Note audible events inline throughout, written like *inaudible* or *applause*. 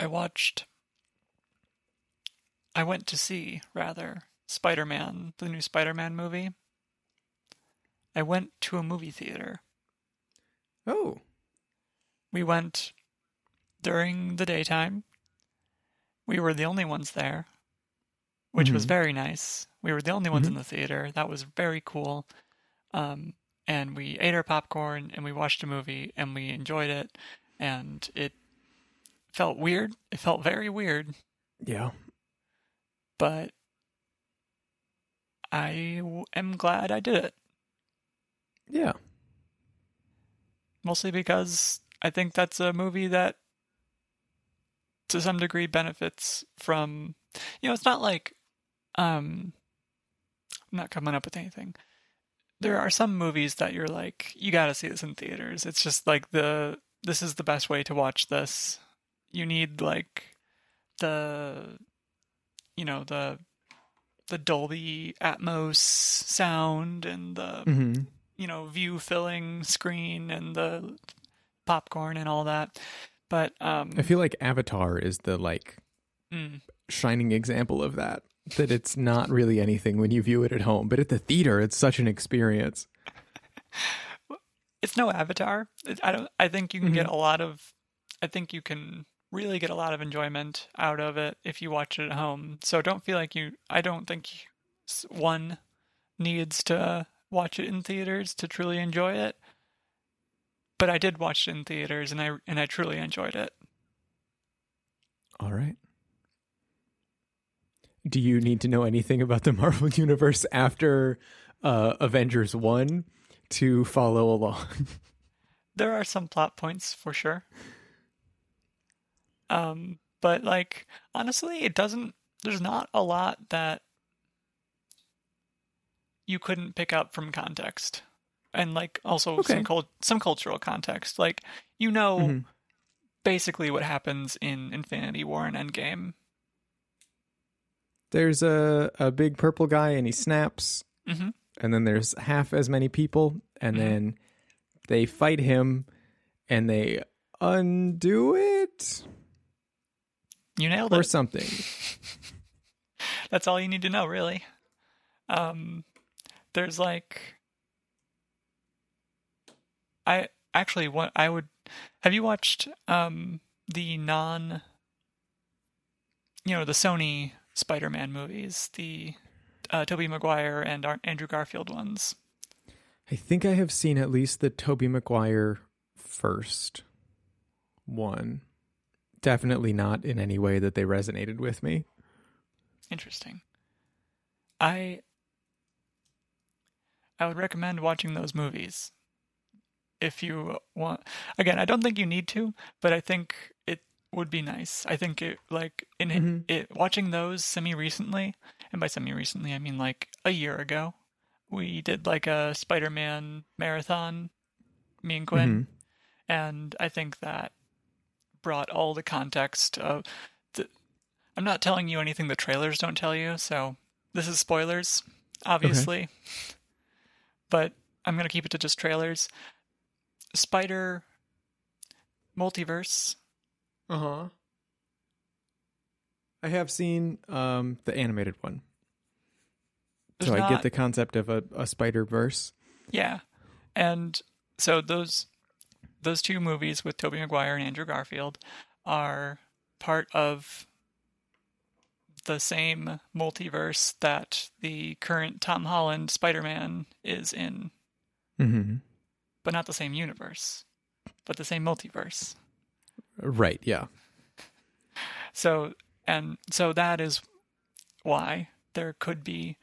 I watched. I went to see rather Spider Man, the new Spider Man movie. I went to a movie theater. Oh, We went during the daytime. We were the only ones there, which was Mhm. very nice. We were the only ones Mhm. in the theater. That was very cool. Um, and we ate our popcorn and we watched a movie and we enjoyed it. And it felt weird. It felt very weird, yeah. but I w- am glad I did it. Yeah. mostly because I think that's a movie that to some degree benefits from you know it's not like um I'm not coming up with anything. There are some movies that you're like you got to see this in theaters. It's just like the this is the best way to watch this. You need like the you know the the Dolby Atmos sound and the Mm-hmm. you know view filling screen and the popcorn and all that but um I feel like Avatar is the like mm, shining example of that. That it's not really anything when you view it at home, but at the theater, it's such an experience. *laughs* it's no avatar i don't i think you can get a lot of i think you can really get a lot of enjoyment out of it if you watch it at home so don't feel like you i don't think one needs to watch it in theaters to truly enjoy it but i did watch it in theaters and i and i truly enjoyed it All right. Do you need to know anything about the *laughs* Marvel Universe after uh, Avengers 1 to follow along? *laughs* there are some plot points for sure. Um, but like honestly, it doesn't. There's not a lot that you couldn't pick up from context, and like also Okay. some cult, some cultural context. Like you know Mhm. basically what happens in Infinity War and Endgame. There's a, a big purple guy and he snaps, hmm and then there's half as many people, and Mhm. then they fight him and they undo it You nailed or it. something. *laughs* That's all you need to know, really. Um, there's like, I actually what I would have you watched um the non, you know, the Sony Spider-Man movies, the uh, Tobey Maguire and Ar- Andrew Garfield ones. I think I have seen at least the Tobey Maguire first one. Definitely not in any way that they resonated with me. Interesting. I I would recommend watching those movies if you want. Again, I don't think you need to, but I think it would be nice. I think it like in Mhm. it watching those semi recently, and by semi recently I mean like a year ago. We did like a Spider-Man marathon, me and Quinn, and I think that brought all the context of the, I'm not telling you anything the trailers don't tell you, so this is spoilers, obviously. But I'm going to keep it to just trailers. Spider Multiverse. Uh huh. I have seen um, the animated one, There's so I not- get the concept of a, a Spider Verse. Yeah. And so those those two movies with Tobey Maguire and Andrew Garfield are part of the same multiverse that the current Tom Holland Spider-Man is in, Mm-hmm. but not the same universe, but the same multiverse. Right. Yeah. *laughs* So and so that is why there could be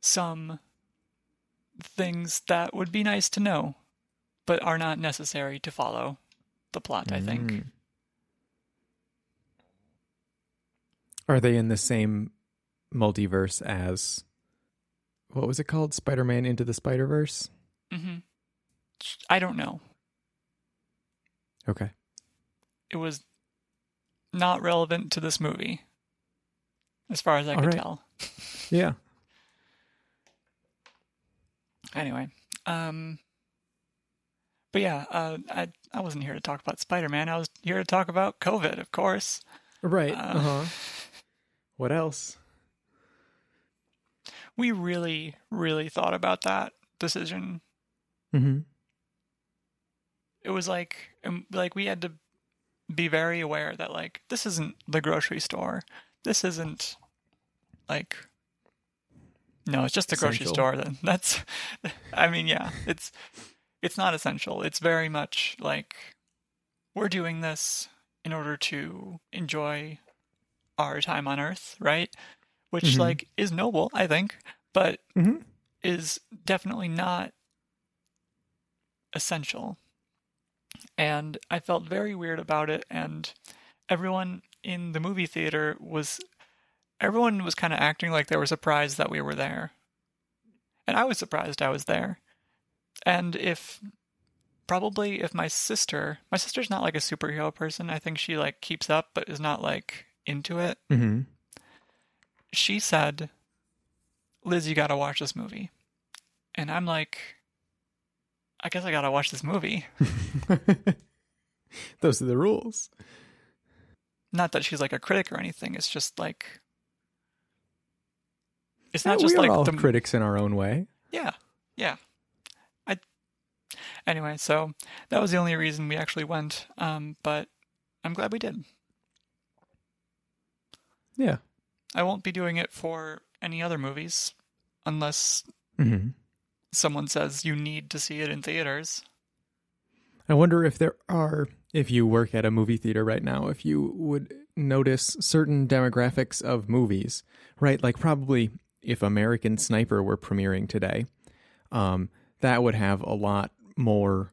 some things that would be nice to know, but are not necessary to follow the plot, I think. Mm. Are they in the same multiverse as what was it called? Spider Man Into the Spider Verse. hmm I don't know. Okay. It was not relevant to this movie, as far as I All could right. tell. Yeah. *laughs* Anyway, um, but yeah, uh, I I wasn't here to talk about Spider Man. I was here to talk about COVID, of course. Right. Uh, Uh huh. What else? We really, really thought about that decision. Mm-hmm. It was like, um, like we had to be very aware that like this isn't the grocery store. This isn't like. No, it's just the grocery Essential. store. Then *laughs* that's, I mean, yeah, it's it's not essential. It's very much like we're doing this in order to enjoy our time on Earth, right? Which Mhm. like is noble, I think, but Mm-hmm. is definitely not essential. And I felt very weird about it and everyone in the movie theater was everyone was kind of acting like they were surprised that we were there. And I was surprised I was there. And if probably if my sister, my sister's not like a superhero person. I think she like keeps up but is not like into it. Mm-hmm. She said, "Liz, you got to watch this movie." And I'm like, I guess I got to watch this movie. *laughs* Those are the rules. Not that she's like a critic or anything. It's just like it's Yeah, not just like all the critics in our own way. Yeah, yeah. Anyway, so that was the only reason we actually went. Um, but I'm glad we did. Yeah. I won't be doing it for any other movies unless Mm-hmm. someone says you need to see it in theaters. I wonder if there are, if you work at a movie theater right now, if you would notice certain demographics of movies, right? Like probably if American Sniper were premiering today, um, that would have a lot more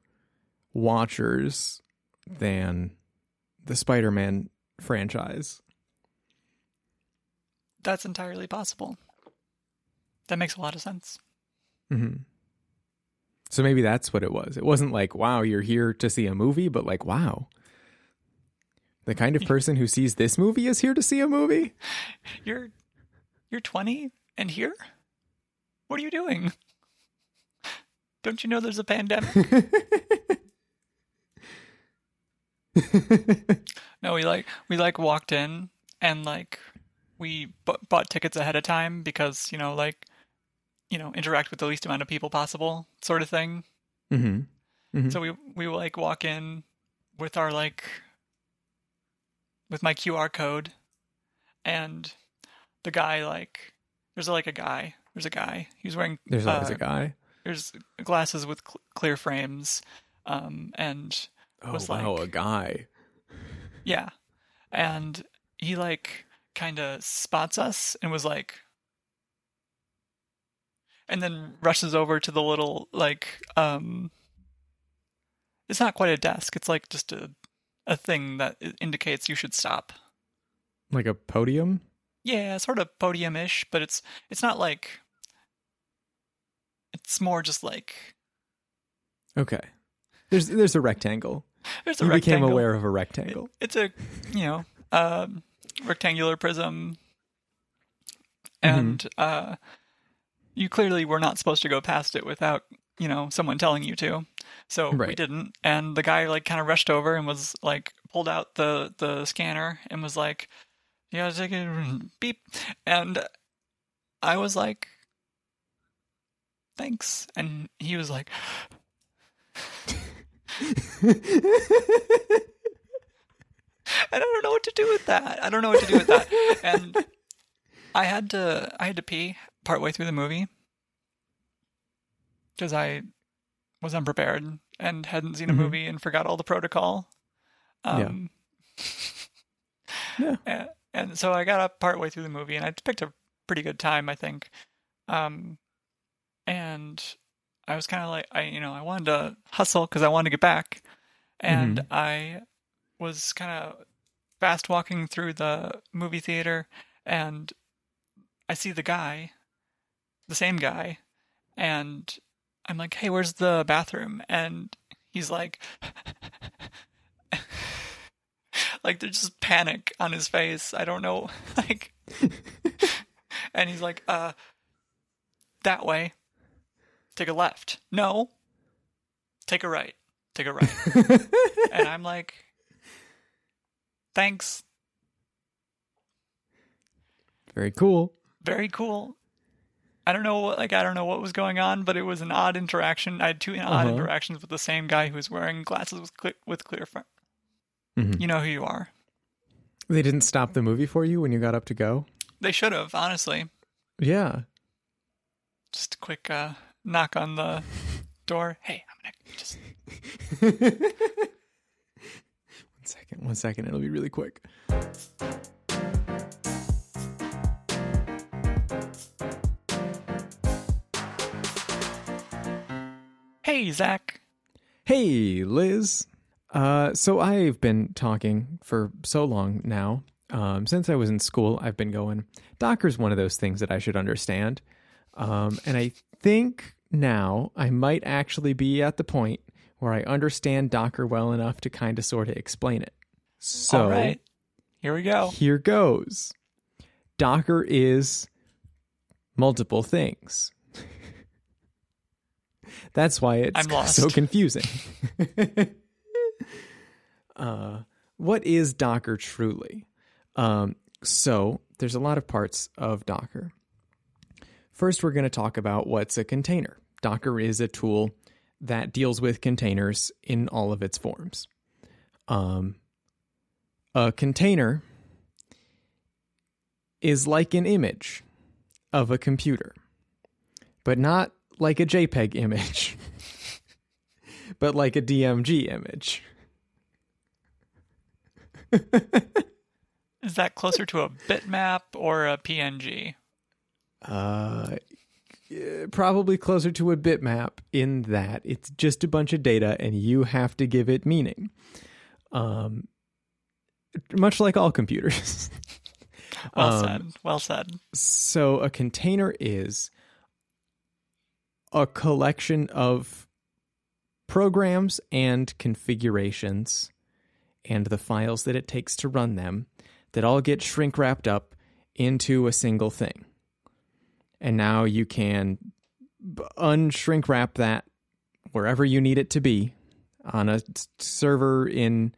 watchers than the Spider-Man franchise. That's entirely possible. That makes a lot of sense. hmm So maybe that's what it was. It wasn't like, wow, you're here to see a movie, but like, wow. The kind of *laughs* person who sees this movie is here to see a movie? You're you're 20 and here? What are you doing? Don't you know there's a pandemic? *laughs* No, we like we like walked in and like we b- bought tickets ahead of time because you know like you know interact with the least amount of people possible sort of thing. hmm Mhm. So we we like walk in with our like with my QR code and the guy like there's like a guy there's a guy he's wearing There's always uh, a guy. There's glasses with cl- clear frames um and Oh, was wow, like- a guy. Yeah. And he like kind of spots us and was like and then rushes over to the little like um it's not quite a desk. It's like just a a thing that indicates you should stop. Like a podium? Yeah, sort of podium-ish, but it's it's not like it's more just like Okay. There's there's a rectangle. *laughs* there's a You became aware of a rectangle. It's a you know um, rectangular prism, Mm-hmm. and uh, you clearly were not supposed to go past it without you know someone telling you to. So we didn't, and the guy like kind of rushed over and was like pulled out the the scanner and was like, "You gotta take it, *laughs* beep," and I was like, "Thanks," and he was like. and I don't know what to do with that. I don't know what to do with that. And I had to I had to pee partway through the movie because I was unprepared and hadn't seen a Mhm. movie and forgot all the protocol. Um, Yeah. *laughs* And, and so I got up partway through the movie and I picked a pretty good time, I think. Um, and I was kind of like, I you know, I wanted to hustle because I wanted to get back, and Mhm. I was kind of fast walking through the movie theater, and I see the guy, the same guy, and I'm like, "Hey, where's the bathroom?" And he's like, *laughs* like there's just panic on his face. I don't know, *laughs* like, *laughs* and he's like, "Uh, that way. Take a left. No. Take a right." take a right. *laughs* and I'm like, thanks. Very cool. Very cool. I don't know what like I don't know what was going on, but it was an odd interaction. I had two odd Uh-huh. interactions with the same guy who was wearing glasses with clear, with clear front. Mhm. You know who you are. They didn't stop the movie for you when you got up to go? They should have, honestly. Yeah. Just a quick uh, knock on the door. Hey, I'm gonna just *laughs* One second, one second. It'll be really quick. Hey, Zach. Hey, Liz. Uh, so I've been talking for so long now. Um, since I was in school, I've been going, Docker's one of those things that I should understand. Um, and I think now I might actually be at the point where I understand Docker well enough to kind of sort of explain it. So All right. Here we go. here goes. Docker is multiple things. *laughs* That's why it's so confusing. *laughs* uh, what is Docker truly? Um, so there's a lot of parts of Docker. First, we're going to talk about what's a container. Docker is a tool that deals with containers in all of its forms. Um, a container is like an image of a computer, but not like a JPEG image, *laughs* but like a DMG image. Is that closer to a bitmap or a PNG? Uh, probably closer to a bitmap in that it's just a bunch of data and you have to give it meaning. Um, much like all computers. *laughs* Well Um, said. Well said. So a container is a collection of programs and configurations and the files that it takes to run them that all get shrink wrapped up into a single thing. And now you can unshrink wrap that wherever you need it to be on a server in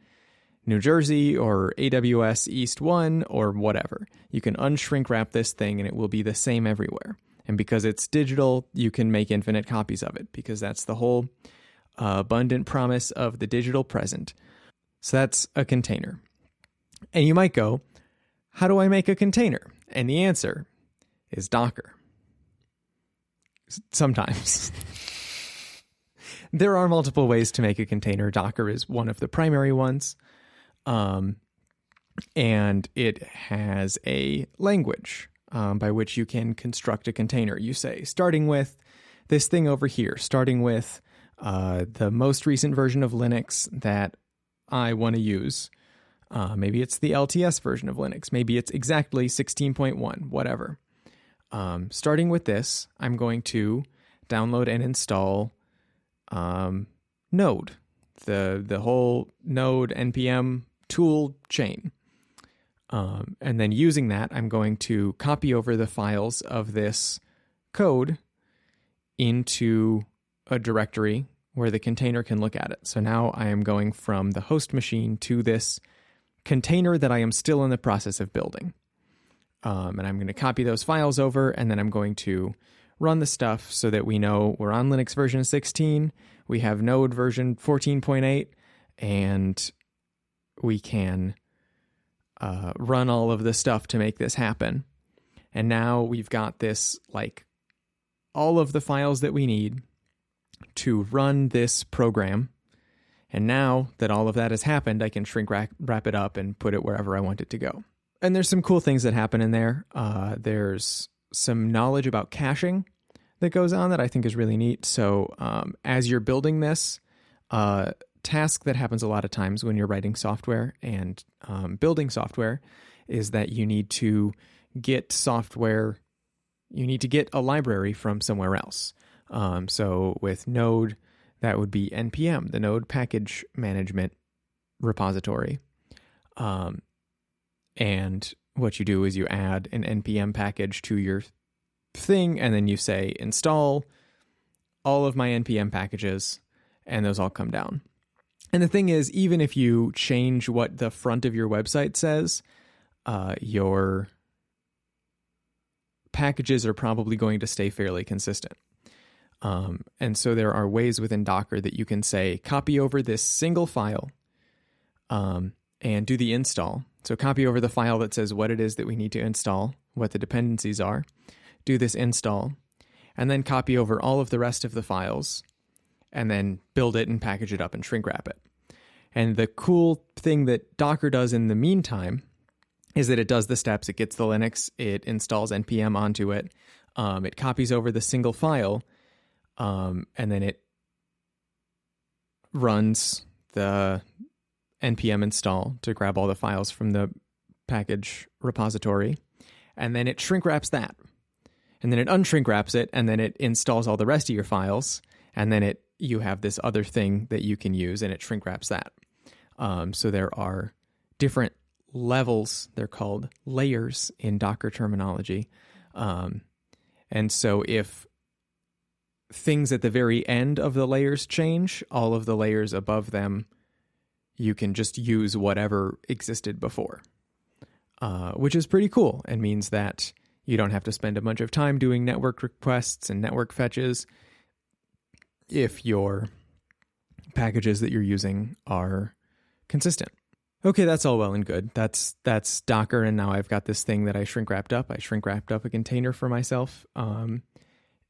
New Jersey or AWS East 1 or whatever. You can unshrink wrap this thing and it will be the same everywhere. And because it's digital, you can make infinite copies of it because that's the whole abundant promise of the digital present. So that's a container. And you might go, How do I make a container? And the answer is Docker. Sometimes. there are multiple ways to make a container. Docker is one of the primary ones. Um, and it has a language um, by which you can construct a container. You say, starting with this thing over here, starting with uh, the most recent version of Linux that I want to use. Uh, maybe it's the LTS version of Linux. Maybe it's exactly 16.1, whatever. Um, starting with this, I'm going to download and install um, Node, the the whole Node npm tool chain. Um, and then using that, I'm going to copy over the files of this code into a directory where the container can look at it. So now I am going from the host machine to this container that I am still in the process of building. Um, and I'm going to copy those files over, and then I'm going to run the stuff so that we know we're on Linux version 16, we have Node version 14.8, and we can uh, run all of the stuff to make this happen. And now we've got this, like, all of the files that we need to run this program. And now that all of that has happened, I can shrink wrap, wrap it up and put it wherever I want it to go. And there's some cool things that happen in there. Uh, there's some knowledge about caching that goes on that I think is really neat. So um, as you're building this, uh, task that happens a lot of times when you're writing software and um, building software is that you need to get software, you need to get a library from somewhere else. Um, so with Node, that would be npm, the Node Package Management Repository. Um, and what you do is you add an npm package to your thing, and then you say install all of my npm packages, and those all come down. And the thing is, even if you change what the front of your website says, uh, your packages are probably going to stay fairly consistent. Um, and so there are ways within Docker that you can say, copy over this single file um, and do the install. So copy over the file that says what it is that we need to install, what the dependencies are, do this install, and then copy over all of the rest of the files, and then build it and package it up and shrink wrap it. And the cool thing that Docker does in the meantime is that it does the steps. It gets the Linux, it installs npm onto it, um, it copies over the single file, um, and then it runs the npm install to grab all the files from the package repository, and then it shrink wraps that. And then it unshrink wraps it, and then it installs all the rest of your files, and then it you have this other thing that you can use, and it shrink wraps that. Um, so there are different levels. They're called layers in Docker terminology. Um, and so if things at the very end of the layers change, all of the layers above them, you can just use whatever existed before, uh, which is pretty cool and means that you don't have to spend a bunch of time doing network requests and network fetches if your packages that you're using are consistent. Okay, that's all well and good. That's that's Docker, and now I've got this thing that I shrink wrapped up. I shrink wrapped up a container for myself, um,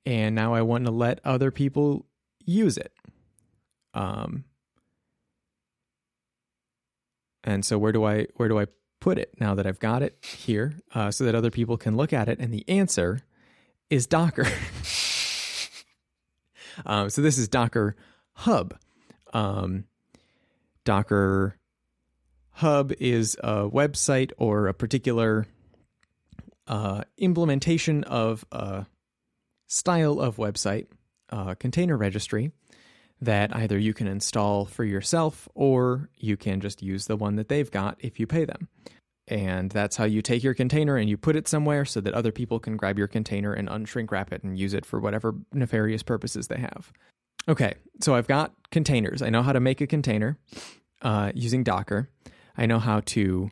and now I want to let other people use it. Um, and so where do I where do I put it now that I've got it here, uh, so that other people can look at it? And the answer is Docker. *laughs* um, so this is Docker Hub. Um, Docker Hub is a website or a particular uh, implementation of a style of website, uh, container registry, that either you can install for yourself or you can just use the one that they've got if you pay them. And that's how you take your container and you put it somewhere so that other people can grab your container and unshrink wrap it and use it for whatever nefarious purposes they have. Okay, so I've got containers. I know how to make a container uh, using Docker. I know how to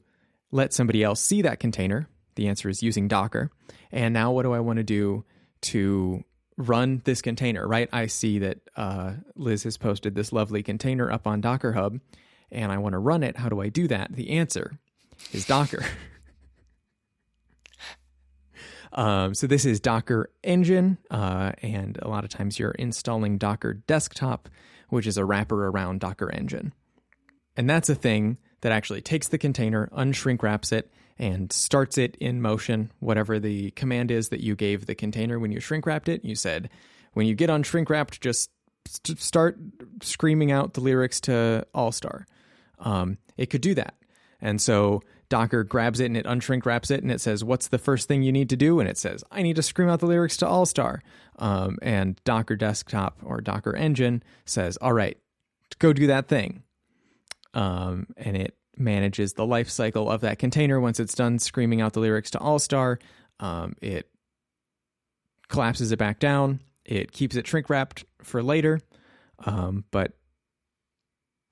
let somebody else see that container. The answer is using Docker. And now, what do I want to do to run this container, right? I see that uh, Liz has posted this lovely container up on Docker Hub, and I want to run it. How do I do that? The answer is Docker. *laughs* um, so this is Docker Engine, uh, and a lot of times you're installing Docker Desktop, which is a wrapper around Docker Engine. And that's a thing that actually takes the container, unshrink wraps it, and starts it in motion, whatever the command is that you gave the container when you shrink wrapped it. You said, when you get on shrink wrapped, just st- start screaming out the lyrics to All Star. Um, it could do that. And so Docker grabs it and it unshrink wraps it and it says, What's the first thing you need to do? And it says, I need to scream out the lyrics to All Star. Um, and Docker Desktop or Docker Engine says, All right, go do that thing um, and it manages the life cycle of that container. Once it's done screaming out the lyrics to All Star, um, it collapses it back down. It keeps it shrink wrapped for later, um, but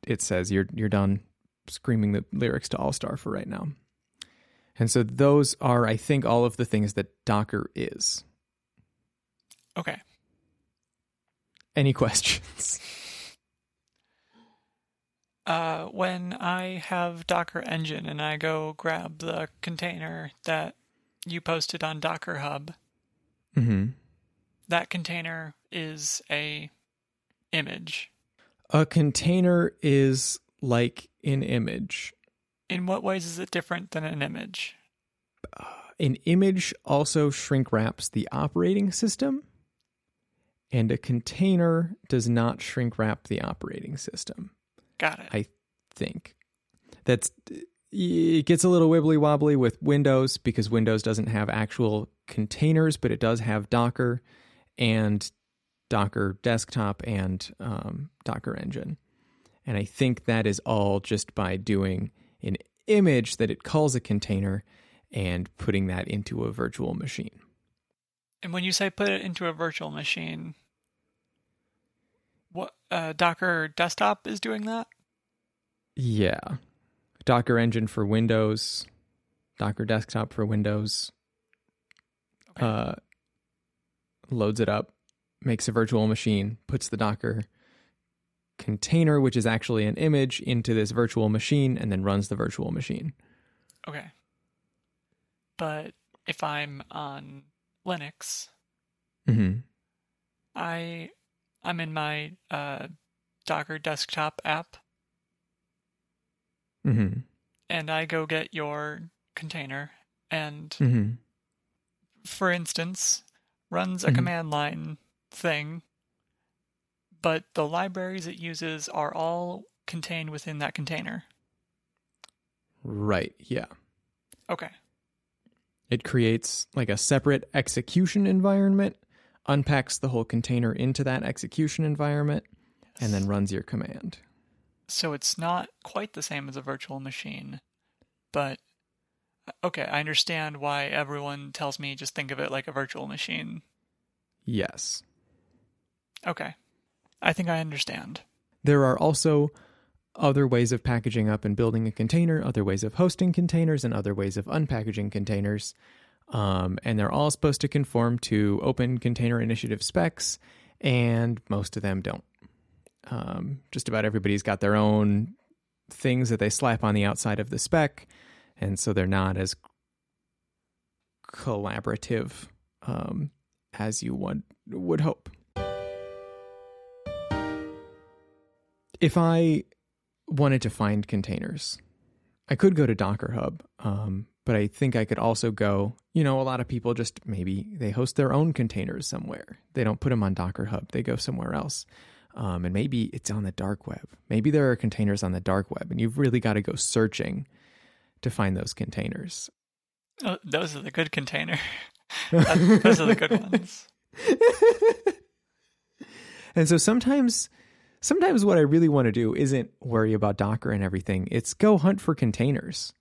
it says you're you're done screaming the lyrics to All Star for right now. And so those are, I think, all of the things that Docker is. Okay. Any *laughs* questions? Uh, when I have Docker Engine and I go grab the container that you posted on Docker Hub, mm-hmm. that container is a image. A container is like an image. In what ways is it different than an image? Uh, an image also shrink wraps the operating system, and a container does not shrink wrap the operating system. Got it. I think that's it gets a little wibbly wobbly with Windows because Windows doesn't have actual containers, but it does have Docker and Docker Desktop and um, Docker Engine. And I think that is all just by doing an image that it calls a container and putting that into a virtual machine. And when you say put it into a virtual machine, uh, Docker Desktop is doing that? Yeah. Docker Engine for Windows, Docker Desktop for Windows. Okay. Uh, loads it up, makes a virtual machine, puts the Docker container, which is actually an image, into this virtual machine, and then runs the virtual machine. Okay. But if I'm on Linux, Mm-hmm. I I'm in my uh, Docker desktop app Mm-hmm. and I go get your container and Mm-hmm. for instance runs a Mhm. command line thing but the libraries it uses are all contained within that container. Right. Yeah. Okay. It creates like a separate execution environment, unpacks the whole container into that execution environment, and then runs your command. So it's not quite the same as a virtual machine, but uh, okay, I understand why everyone tells me just think of it like a virtual machine. Yes. Okay. I think I understand. There are also other ways of packaging up and building a container, other ways of hosting containers, and other ways of unpackaging containers. Um, and they're all supposed to conform to Open Container Initiative specs, and most of them don't. Um, just about everybody's got their own things that they slap on the outside of the spec, and so they're not as collaborative um, as you would would hope. If I wanted to find containers, I could go to Docker Hub, um, but I think I could also go. You know, a lot of people just maybe they host their own containers somewhere. They don't put them on Docker Hub. They go somewhere else. Um, and maybe it's on the dark web. Maybe there are containers on the dark web, and you've really got to go searching to find those containers. Oh, those are the good container. *laughs* Those are the good ones. *laughs* and so sometimes sometimes what I really want to do isn't worry about Docker and everything. It's go hunt for containers.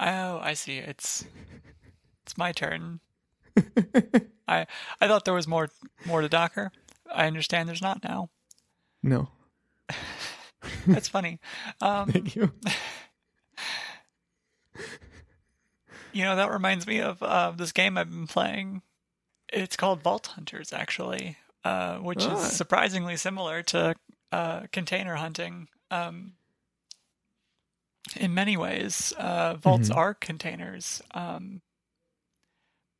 Oh, I see. It's *laughs* it's my turn. I I thought there was more more to Docker. I understand there's not now. No. *laughs* That's funny. *laughs* Um, Thank you. you know that reminds me of uh, this game I've been playing. It's called Vault Hunters, actually, uh, which Ah. is surprisingly similar to uh, container hunting. Um, in many ways, uh, vaults Mhm. are containers. Um,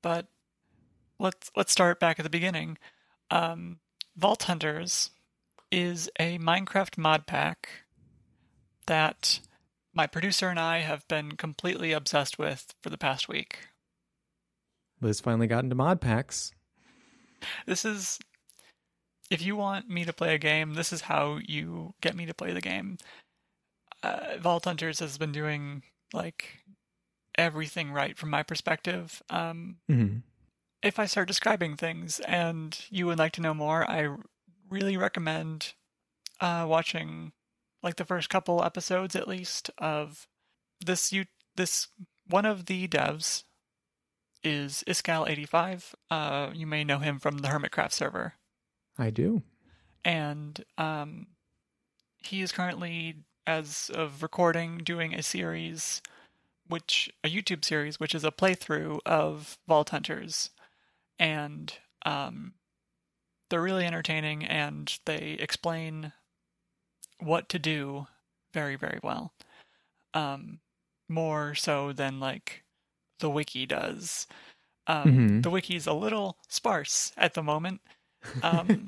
but let's let's start back at the beginning. Um, Vault Hunters is a Minecraft mod pack that my producer and I have been completely obsessed with for the past week. Liz finally got into mod packs. This is if you want me to play a game, this is how you get me to play the game. Uh, Vault Hunters has been doing like everything right from my perspective. Um, Mm-hmm. if I start describing things and you would like to know more, I really recommend uh, watching like the first couple episodes at least of this. You this one of the devs is Iskall85. Uh, you may know him from the Hermitcraft server, I do. and um, he is currently, as of recording, doing a series, which a YouTube series, which is a playthrough of Vault Hunters, and um, they're really entertaining, and they explain what to do very, very well. Um, more so than like the wiki does. Um, Mhm. The wiki's a little sparse at the moment. *laughs* Um,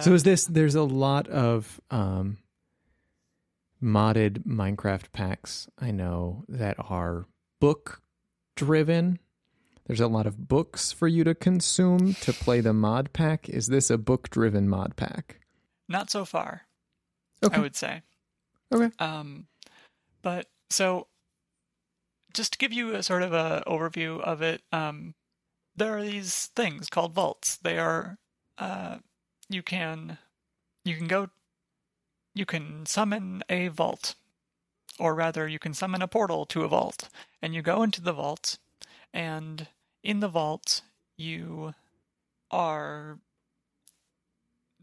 so is this there's a lot of um modded Minecraft packs I know that are book driven. There's a lot of books for you to consume to play the mod pack. Is this a book driven mod pack? Not so far, Okay. I would say. Okay. Um, but so, just to give you a sort of a overview of it, um, there are these things called vaults. They are, uh, you can, you can go, you can summon a vault, or rather, you can summon a portal to a vault, and you go into the vault, and in the vault, you are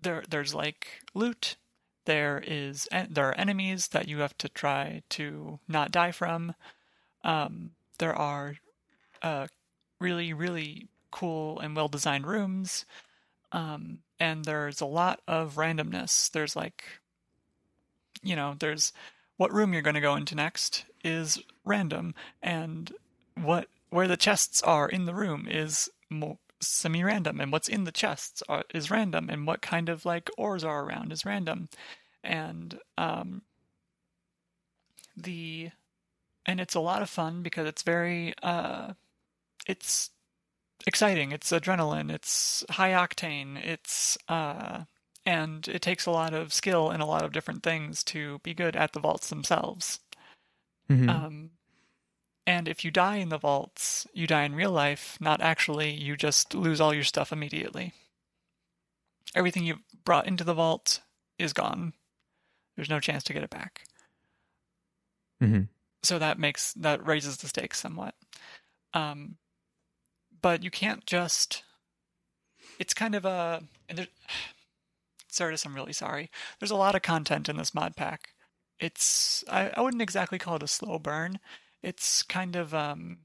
there. There's like loot There is there are enemies that you have to try to not die from. Um, there are uh, really really cool and well designed rooms. Um, and there's a lot of randomness. There's like, you know, there's what room you're going to go into next is random, and what where the chests are in the room is semi-random, and what's in the chests are, is random, and what kind of like ores are around is random, and um, the and it's a lot of fun because it's very uh, it's exciting. It's adrenaline. It's high octane. It's uh, and it takes a lot of skill and a lot of different things to be good at the vaults themselves. Mhm. Um, and if you die in the vaults, you die in real life. Not actually. You just lose all your stuff immediately. Everything you brought into the vault is gone. There's no chance to get it back. Mhm. so that makes that raises the stakes somewhat. Um, but you can't just. It's kind of a. And there, Certus, I'm really sorry. There's a lot of content in this mod pack. It's I, I wouldn't exactly call it a slow burn. It's kind of um,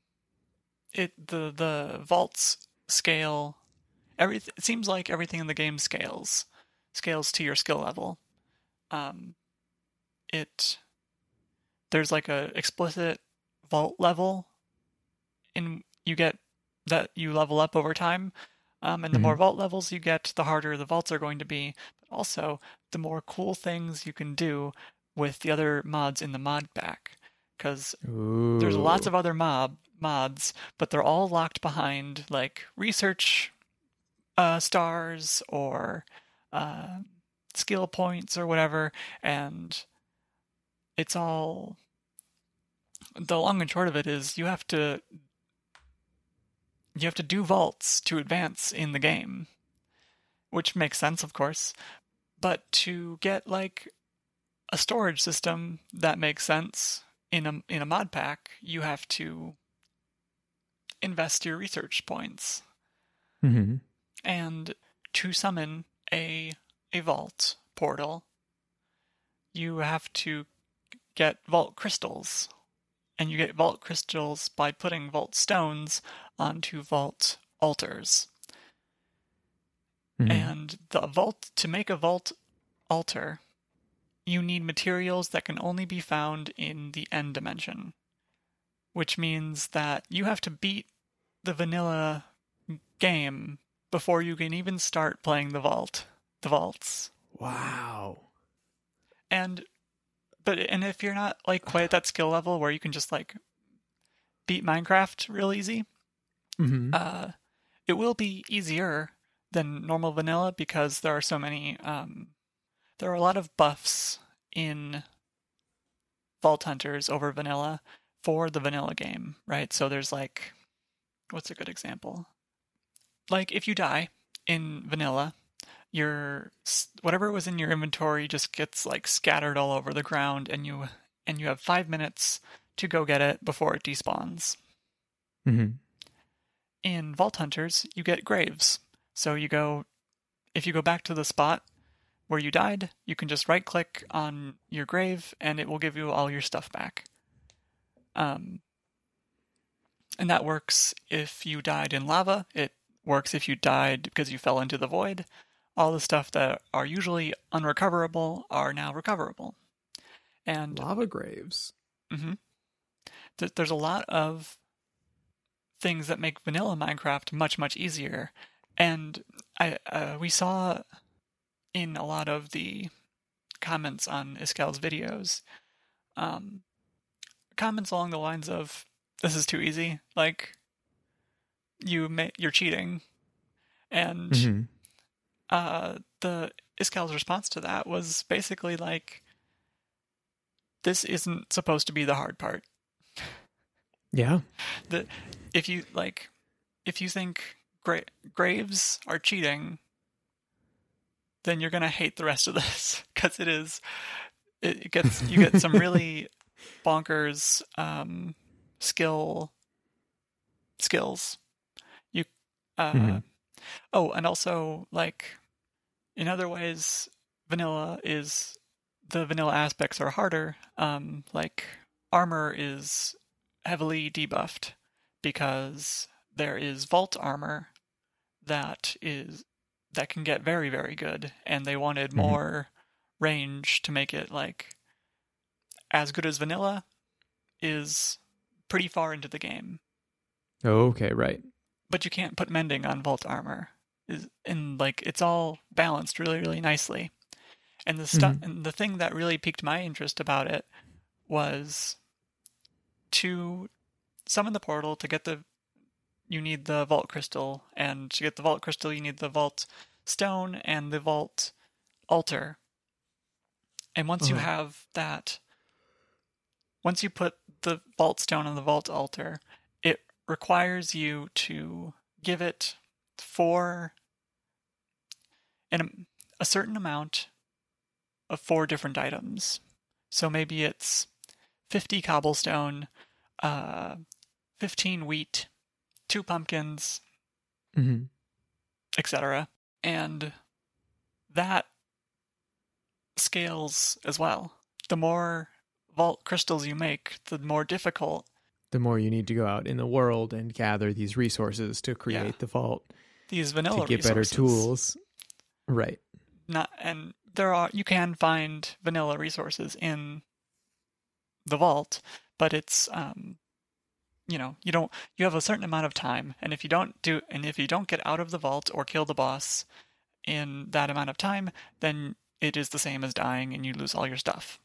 it the the vaults scale. Every it seems like everything in the game scales scales to your skill level. Um, it there's like a explicit vault level in you get that you level up over time um, and the more vault levels you get the harder the vaults are going to be also the more cool things you can do with the other mods in the mod pack because there's lots of other mob mods but they're all locked behind like research uh, stars or uh, skill points or whatever and it's all the long and short of it is you have to you have to do vaults to advance in the game which makes sense of course but to get like a storage system that makes sense in a in a mod pack you have to invest your research points. Mhm. and to summon a a vault portal you have to get vault crystals. And you get vault crystals by putting vault stones onto vault altars Mhm. and the vault to make a vault altar you need materials that can only be found in the end dimension which means that you have to beat the vanilla game before you can even start playing the vault the vaults Wow. and but and if you're not like quite at that skill level where you can just like beat minecraft real easy Mhm. uh it will be easier than normal vanilla because there are so many um there are a lot of buffs in vault hunters over vanilla for the vanilla game right so there's like what's a good example like if you die in vanilla your whatever was in your inventory just gets like scattered all over the ground and you and you have 5 minutes to go get it before it despawns Mhm. in Vault Hunters, you get graves. So you go, if you go back to the spot where you died, you can just right click on your grave and it will give you all your stuff back. Um, and that works if you died in lava. It works if you died because you fell into the void. All the stuff that are usually unrecoverable are now recoverable. And Lava graves. hmm Th- there's a lot of things that make vanilla Minecraft much much easier, and I uh, we saw in a lot of the comments on Iskall's videos, um, comments along the lines of "This is too easy," like you ma- you're cheating, and Mhm. uh, the Iskall's response to that was basically like, "This isn't supposed to be the hard part." Yeah. the if you like if you think gra- graves are cheating then you're gonna hate the rest of this *laughs* because it is it, gets you get some really *laughs* bonkers um skill skills you uh Mhm. oh and also like in other ways vanilla is the vanilla aspects are harder. Um, like armor is heavily debuffed because there is vault armor that is that can get very very good, and they wanted Mhm. more range to make it like as good as vanilla is pretty far into the game Okay, right. but you can't put mending on vault armor is and like it's all balanced really really nicely and the stuff and the thing that really piqued my interest about it was to summon the portal to get the you need the vault crystal and to get the vault crystal you need the vault stone and the vault altar and once you Uh-huh. have that once you put the vault stone on the vault altar it requires you to give it four an, a certain amount of four different items. So maybe it's 50 cobblestone, uh, 15 wheat, two pumpkins, hmm etc. And that scales as well. The more vault crystals you make, the more difficult The more you need to go out in the world and gather these resources to create Yeah. the vault these vanilla to get resources. better tools. Right. not and there are you can find vanilla resources in the vault but it's um you know you don't you have a certain amount of time and if you don't do and if you don't get out of the vault or kill the boss in that amount of time then it is the same as dying and you lose all your stuff.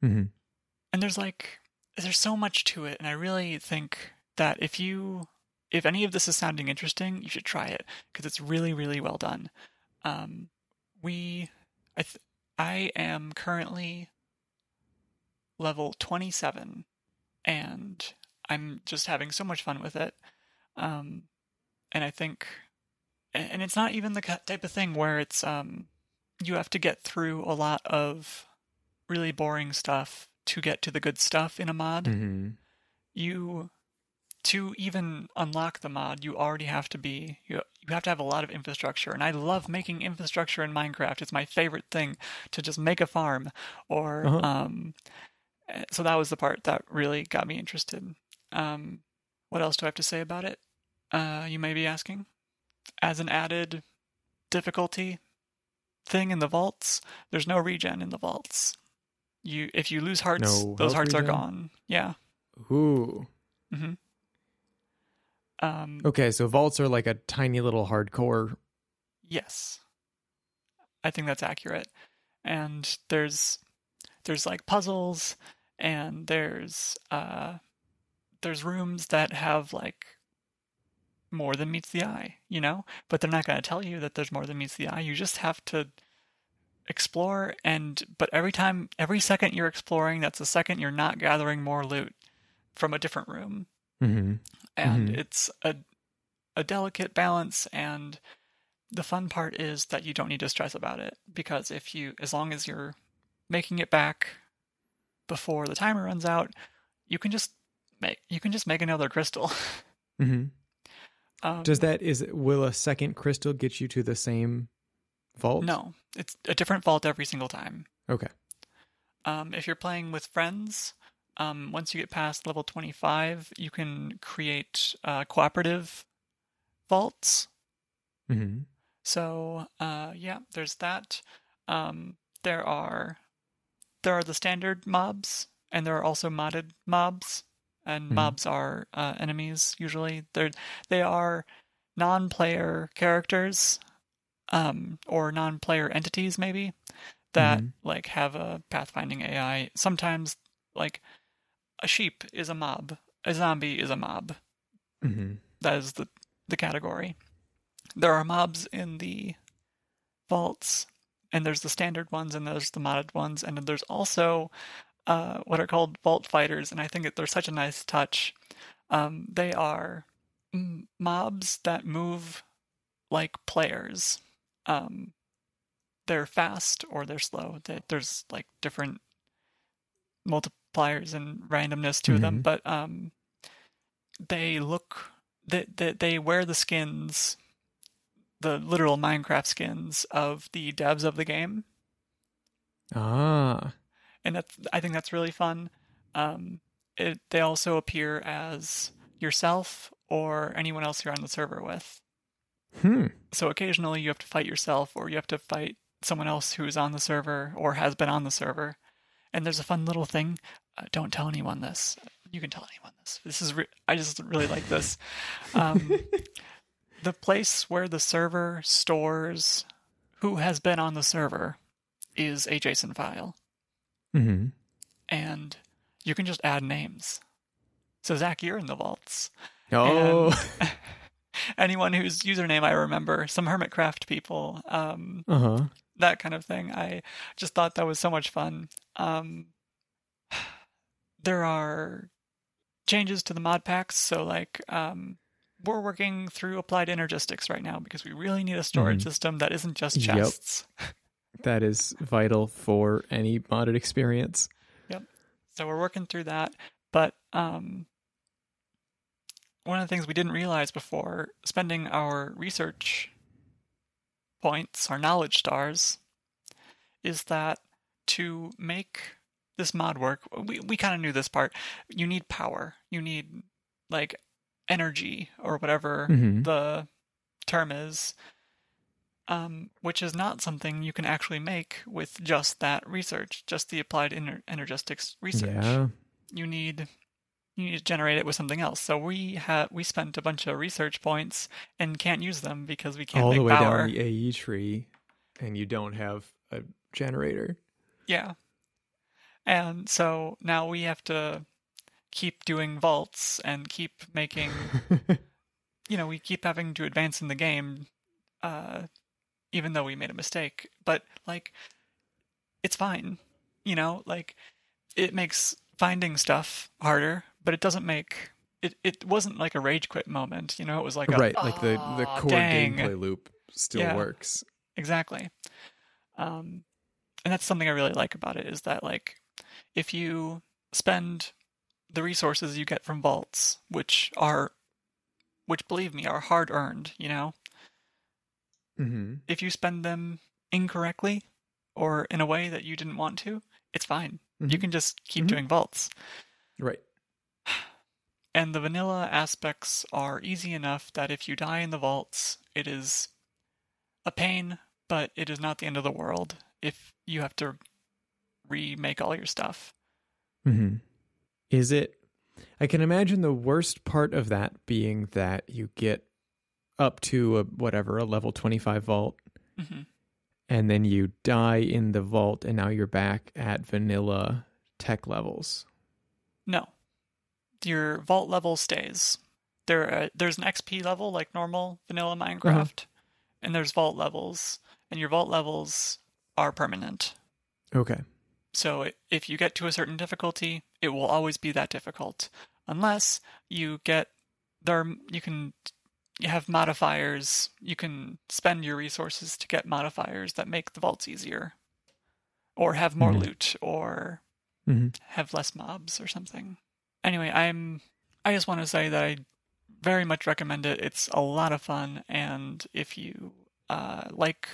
Hmm and there's like there's so much to it and i really think that if you if any of this is sounding interesting you should try it because it's really really well done. Um we i th- i am currently level 27 and i'm just having so much fun with it um and i think and it's not even the type of thing where it's um you have to get through a lot of really boring stuff to get to the good stuff in a mod. hmm You to even unlock the mod, you already have to be you, you have to have a lot of infrastructure. And I love making infrastructure in Minecraft. It's my favorite thing to just make a farm or Uh-huh. um eh, so that was the part that really got me interested. Um what else do I have to say about it? Uh you may be asking. As an added difficulty thing in the vaults, there's no regen in the vaults. You if you lose hearts, No those hearts are gone. Yeah. Ooh. hmm Um Okay, so vaults are like a tiny little hardcore. yes. I think that's accurate. And there's there's like puzzles and there's uh there's rooms that have like more than meets the eye, you know? But they're not going to tell you that there's more than meets the eye. You just have to explore and but every time every second you're exploring, that's a second you're not gathering more loot from a different room. hmm And Mhm. it's a a delicate balance and the fun part is that you don't need to stress about it because if you as long as you're making it back before the timer runs out, you can just make you can just make another crystal. *laughs* hmm Um, Does that is will a second crystal get you to the same vault? No, it's a different vault every single time. Okay. Um, if you're playing with friends, um, once you get past level 25, you can create uh, cooperative vaults. hmm So, uh, yeah, there's that. Um, there are there are the standard mobs, and there are also modded mobs. And Mhm. mobs are uh, enemies usually. They're they are non-player characters, um, or non-player entities maybe that Mhm. like have a pathfinding AI. Sometimes like a sheep is a mob, a zombie is a mob. hmm That is the the category. There are mobs in the vaults, and there's the standard ones, and there's the modded ones, and then there's also uh, what are called vault fighters, and I think that they're such a nice touch. Um, they are mobs that move like players. Um, they're fast or they're slow. They, there's like different multipliers and randomness to them, Mhm. but um, they look they, they they wear the skins, the literal Minecraft skins of the devs of the game. Ah. And that's I think that's really fun. Um, it, they also appear as yourself or anyone else you're on the server with. Hmm. So occasionally you have to fight yourself, or you have to fight someone else who is on the server or has been on the server. And there's a fun little thing. Uh, don't tell anyone this. You can tell anyone this. This is re- I just really like this. Um, *laughs* the place where the server stores who has been on the server is a JSON file, hmm and you can just add names. So Zach, you're in the vaults. Oh. *laughs* Anyone whose username I remember, some Hermitcraft people, um, uh huh. that kind of thing. I just thought that was so much fun. Um, *sighs* there are changes to the mod packs, so like um, we're working through applied energistics right now because we really need a storage Mhm. system that isn't just Yep. *laughs* That is vital for any modded experience. Yep. So we're working through that. But um, one of the things we didn't realize before spending our research points, our knowledge stars, is that to make this mod work, we, we kind of knew this part. You need power. You need like energy or whatever Mhm. the term is, um, which is not something you can actually make with just that research, just the applied ener- energistics research. Yeah. You need you need to generate it with something else. So we had we spent a bunch of research points and can't use them because we can't All make the way power. down the AE tree, and you don't have a generator. Yeah. And so now we have to keep doing vaults and keep making *laughs* you know, we keep having to advance in the game, uh, even though we made a mistake. But like, it's fine. You know, like it makes finding stuff harder, but it doesn't make it. It wasn't like a rage quit moment. You know, it was like a, right, like the the core dang." gameplay loop still Yeah. works. Exactly. Um, and that's something I really like about it is that like if you spend the resources you get from vaults, which are which believe me are hard earned, you know, hmm if you spend them incorrectly or in a way that you didn't want to, it's fine. You Mhm. can just keep Mhm. doing vaults. Right. *sighs* And the vanilla aspects are easy enough that if you die in the vaults, it is a pain, but it is not the end of the world if you have to remake all your stuff. Mm-hmm. Is it? I can imagine the worst part of that being that you get up to a whatever a level twenty five vault, hmm and then you die in the vault, and now you're back at vanilla tech levels. No. Your vault level stays. There, uh, there's an XP level like normal vanilla Minecraft, and there's vault levels, and your vault levels are permanent. Okay. So if you get to a certain difficulty, it will always be that difficult, unless you get there. You can you have modifiers. You can spend your resources to get modifiers that make the vaults easier, or have more Mhm. loot, or hmm have less mobs or something. Anyway, I'm I just want to say that I very much recommend it. It's a lot of fun, and if you uh, like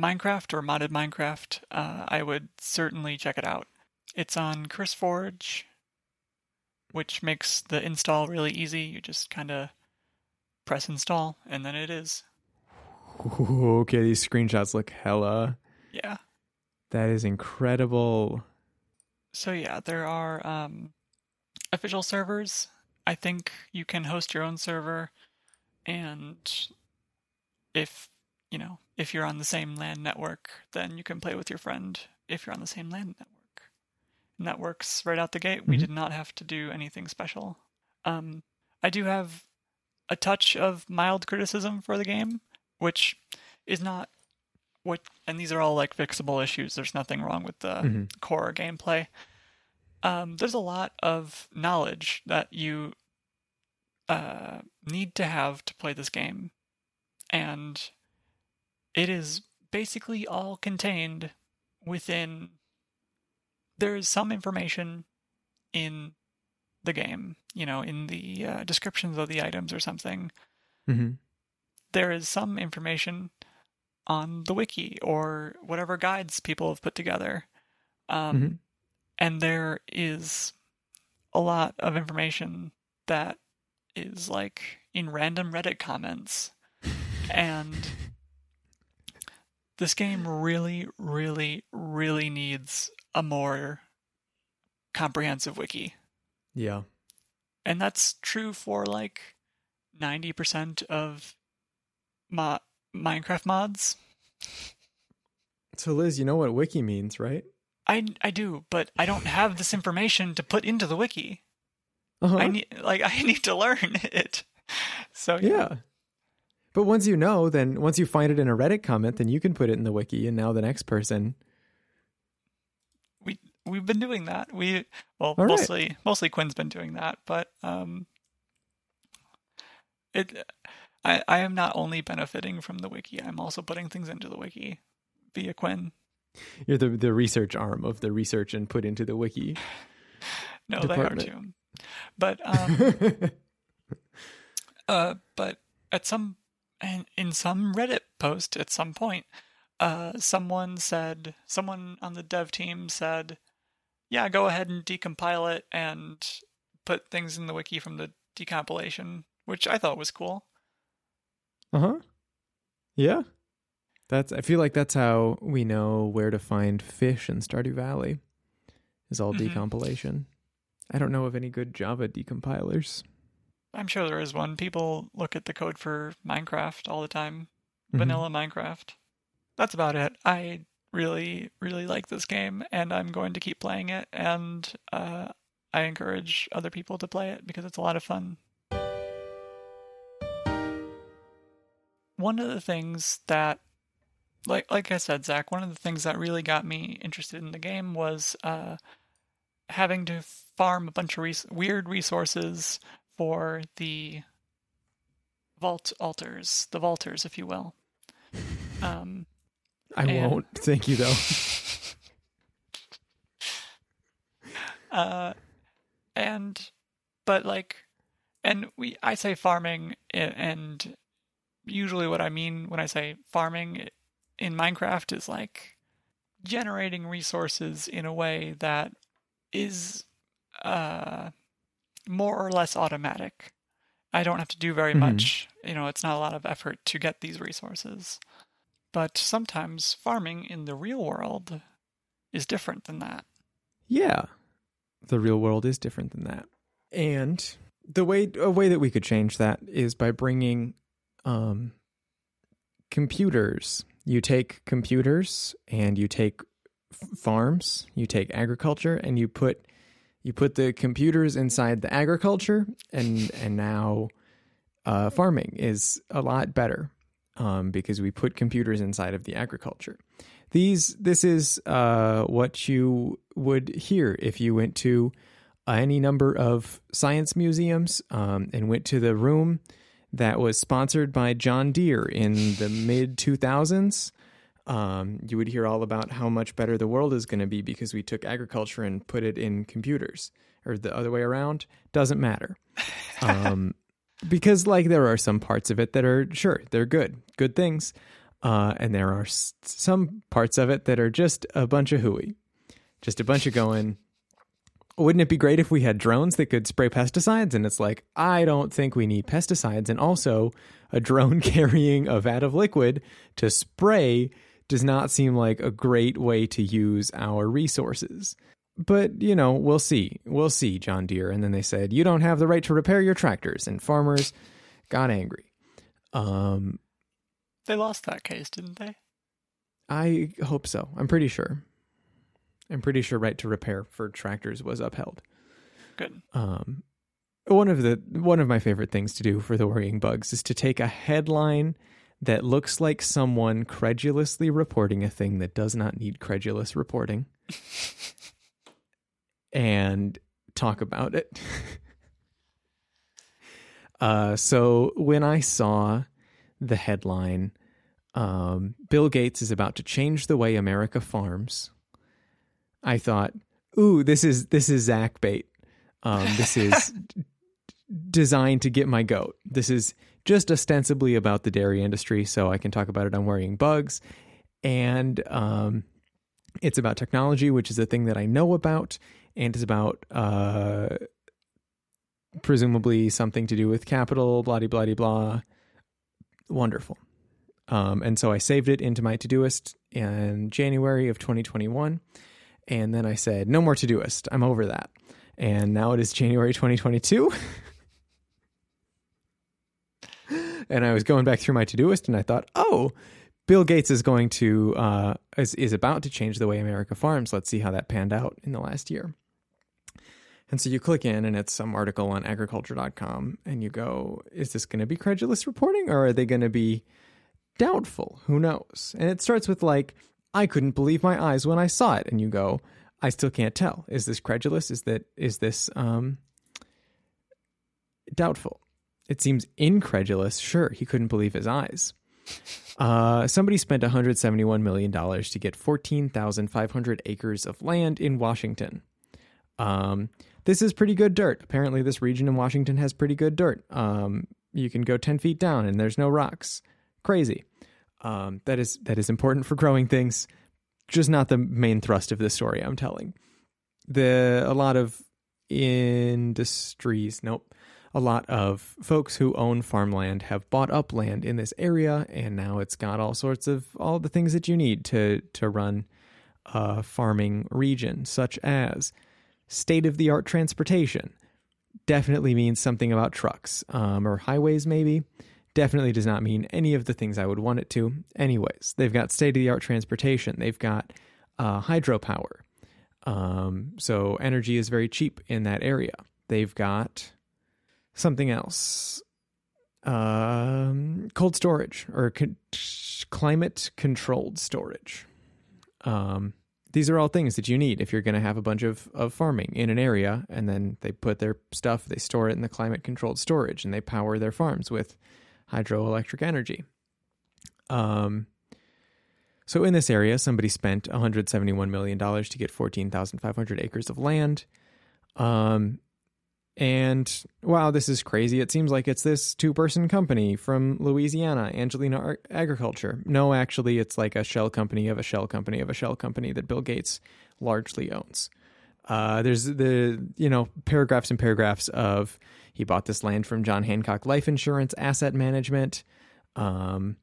Minecraft or modded Minecraft, uh, I would certainly check it out. It's on CurseForge, which makes the install really easy. You just kind of press install, and then it is. Okay, these screenshots look hella. Yeah. That is incredible. So yeah, there are um, official servers. I think you can host your own server, and if you know if you're on the same LAN network, then you can play with your friend if you're on the same LAN network. And that works right out the gate. We Mhm. did not have to do anything special. Um, I do have a touch of mild criticism for the game, which is not what. And these are all like fixable issues. There's nothing wrong with the Mhm. core gameplay. Um, there's a lot of knowledge that you uh, need to have to play this game, and it is basically all contained within. There is some information in the game, you know, in the uh, descriptions of the items or something. hmm There is some information on the wiki or whatever guides people have put together. Um, Mhm. and there is a lot of information that is like in random Reddit comments. and this game really, really, really needs a more comprehensive wiki. Yeah. And that's true for like 90% of mo- Minecraft mods. So Liz, you know what wiki means, right? I, I do, but I don't have this information to put into the wiki. Uh-huh. I need like I need to learn *laughs* it. So yeah. yeah. But once you know, then once you find it in a Reddit comment, then you can put it in the wiki and now the next person we've been doing that. We well All right. mostly mostly Quinn's been doing that, but um it I I am not only benefiting from the wiki, I'm also putting things into the wiki via Quinn. You're the the research arm of the research and put into the wiki. *sighs* No, Department. they are too. But *laughs* um uh but at some in, in some Reddit post at some point uh someone said someone on the dev team said yeah go ahead and decompile it and put things in the wiki from the decompilation which I thought was cool Uh huh. Yeah. That's. I feel like that's how we know where to find fish in Stardew Valley. Is all Mhm. decompilation. I don't know of any good Java decompilers. I'm sure there is one people look at the code for Minecraft all the time Mhm. vanilla Minecraft that's about it I really really like this game and I'm going to keep playing it and uh I encourage other people to play it because it's a lot of fun one of the things that like like I said, Zach, one of the things that really got me interested in the game was uh, having to farm a bunch of res- weird resources for the vault altars, the vaulters, if you will. Um, I And- won't. *laughs* Thank you though. *laughs* uh, and but like, and we I say farming, and usually what I mean when I say farming in Minecraft is like generating resources in a way that is uh more or less automatic. I don't have to do very Mhm. much. You know, it's not a lot of effort to get these resources. But sometimes farming in the real world is different than that. Yeah. The real world is different than that. And the way a way that we could change that is by bringing um computers. You take computers and you take f- farms, you take agriculture and you put you put the computers inside the agriculture and and now uh farming is a lot better um because we put computers inside of the agriculture these this is uh, what you would hear if you went to any number of science museums um, and went to the room that was sponsored by John Deere in the mid 2000s. Um, you would hear all about how much better the world is going to be because we took agriculture and put it in computers, or the other way around. Doesn't matter. *laughs* Um, because like there are some parts of it that are sure they're good, good things, uh, and there are s- some parts of it that are just a bunch of hooey, just a bunch of going. Wouldn't it be great if we had drones that could spray pesticides? And it's like, I don't think we need pesticides. And also, a drone *laughs* carrying a vat of liquid to spray does not seem like a great way to use our resources. But, you know, we'll see. We'll see, John Deere. And then they said, you don't have the right to repair your tractors. And farmers got angry. Um, They lost that case, didn't they? I hope so. I'm pretty sure. I'm pretty sure right to repair for tractors was upheld. Good. Um, one of the one of my favorite things to do for the worrying bugs is to take a headline that looks like someone credulously reporting a thing that does not need credulous reporting *laughs* and talk about it. *laughs* uh, so when I saw the headline, um, Bill Gates is about to change the way America farms. I thought, ooh, this is this is Zach bait. Um, this is d- *laughs* designed to get my goat. This is just ostensibly about the dairy industry, so I can talk about it on worrying bugs. And um, It's about technology, which is a thing that I know about, and it's about uh, presumably something to do with capital, blah, blah, blah, blah. Wonderful. Um, and so I saved it into my Todoist in January of 2021. And then I said, no more Todoist. I'm over that. And now it is January 2022. *laughs* and I was going back through my Todoist and I thought, oh, Bill Gates is going to, uh, is, is about to change the way America farms. Let's see how that panned out in the last year. And so you click in and it's some article on agriculture.com and you go, is this going to be credulous reporting or are they going to be doubtful? Who knows? And it starts with like, I couldn't believe my eyes when I saw it. And you go, I still can't tell. Is this credulous? Is that, is this, um, doubtful? It seems incredulous. Sure, he couldn't believe his eyes. Uh, somebody spent $171 million to get 14,500 acres of land in Washington. Um, this is pretty good dirt. Apparently, this region in Washington has pretty good dirt. Um, you can go 10 feet down and there's no rocks. Crazy. Um, that is that is important for growing things. Just not the main thrust of this story I'm telling. The a lot of industries, nope. A lot of folks who own farmland have bought up land in this area, and now it's got all sorts of all the things that you need to to run a farming region, such as state of the art transportation. Definitely means something about trucks um, or highways, maybe. Definitely does not mean any of the things I would want it to. Anyways, they've got state of the art transportation. They've got uh, hydropower. Um, so energy is very cheap in that area. They've got something else um, cold storage or con- climate controlled storage. Um, these are all things that you need if you're going to have a bunch of, of farming in an area and then they put their stuff they store it in the climate controlled storage and they power their farms with hydroelectric energy. Um, so in this area somebody spent 171 million dollars to get 14,500 acres of land. Um, and wow, this is crazy. It seems like it's this two person company from Louisiana, Angelina Agriculture. No, actually, it's like a shell company of a shell company of a shell company that Bill Gates largely owns. Uh, there's the, you know, paragraphs and paragraphs of he bought this land from John Hancock Life Insurance Asset Management. Um,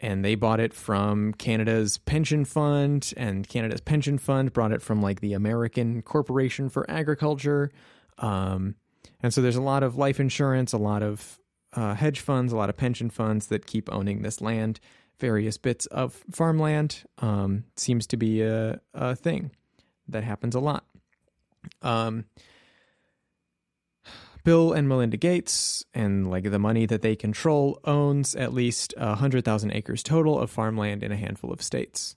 and they bought it from Canada's pension fund, and Canada's pension fund brought it from like the American Corporation for Agriculture. Um, and so there's a lot of life insurance, a lot of uh, hedge funds, a lot of pension funds that keep owning this land. Various bits of farmland um, seems to be a, a thing that happens a lot. Um, Bill and Melinda Gates and like the money that they control owns at least a hundred thousand acres total of farmland in a handful of states.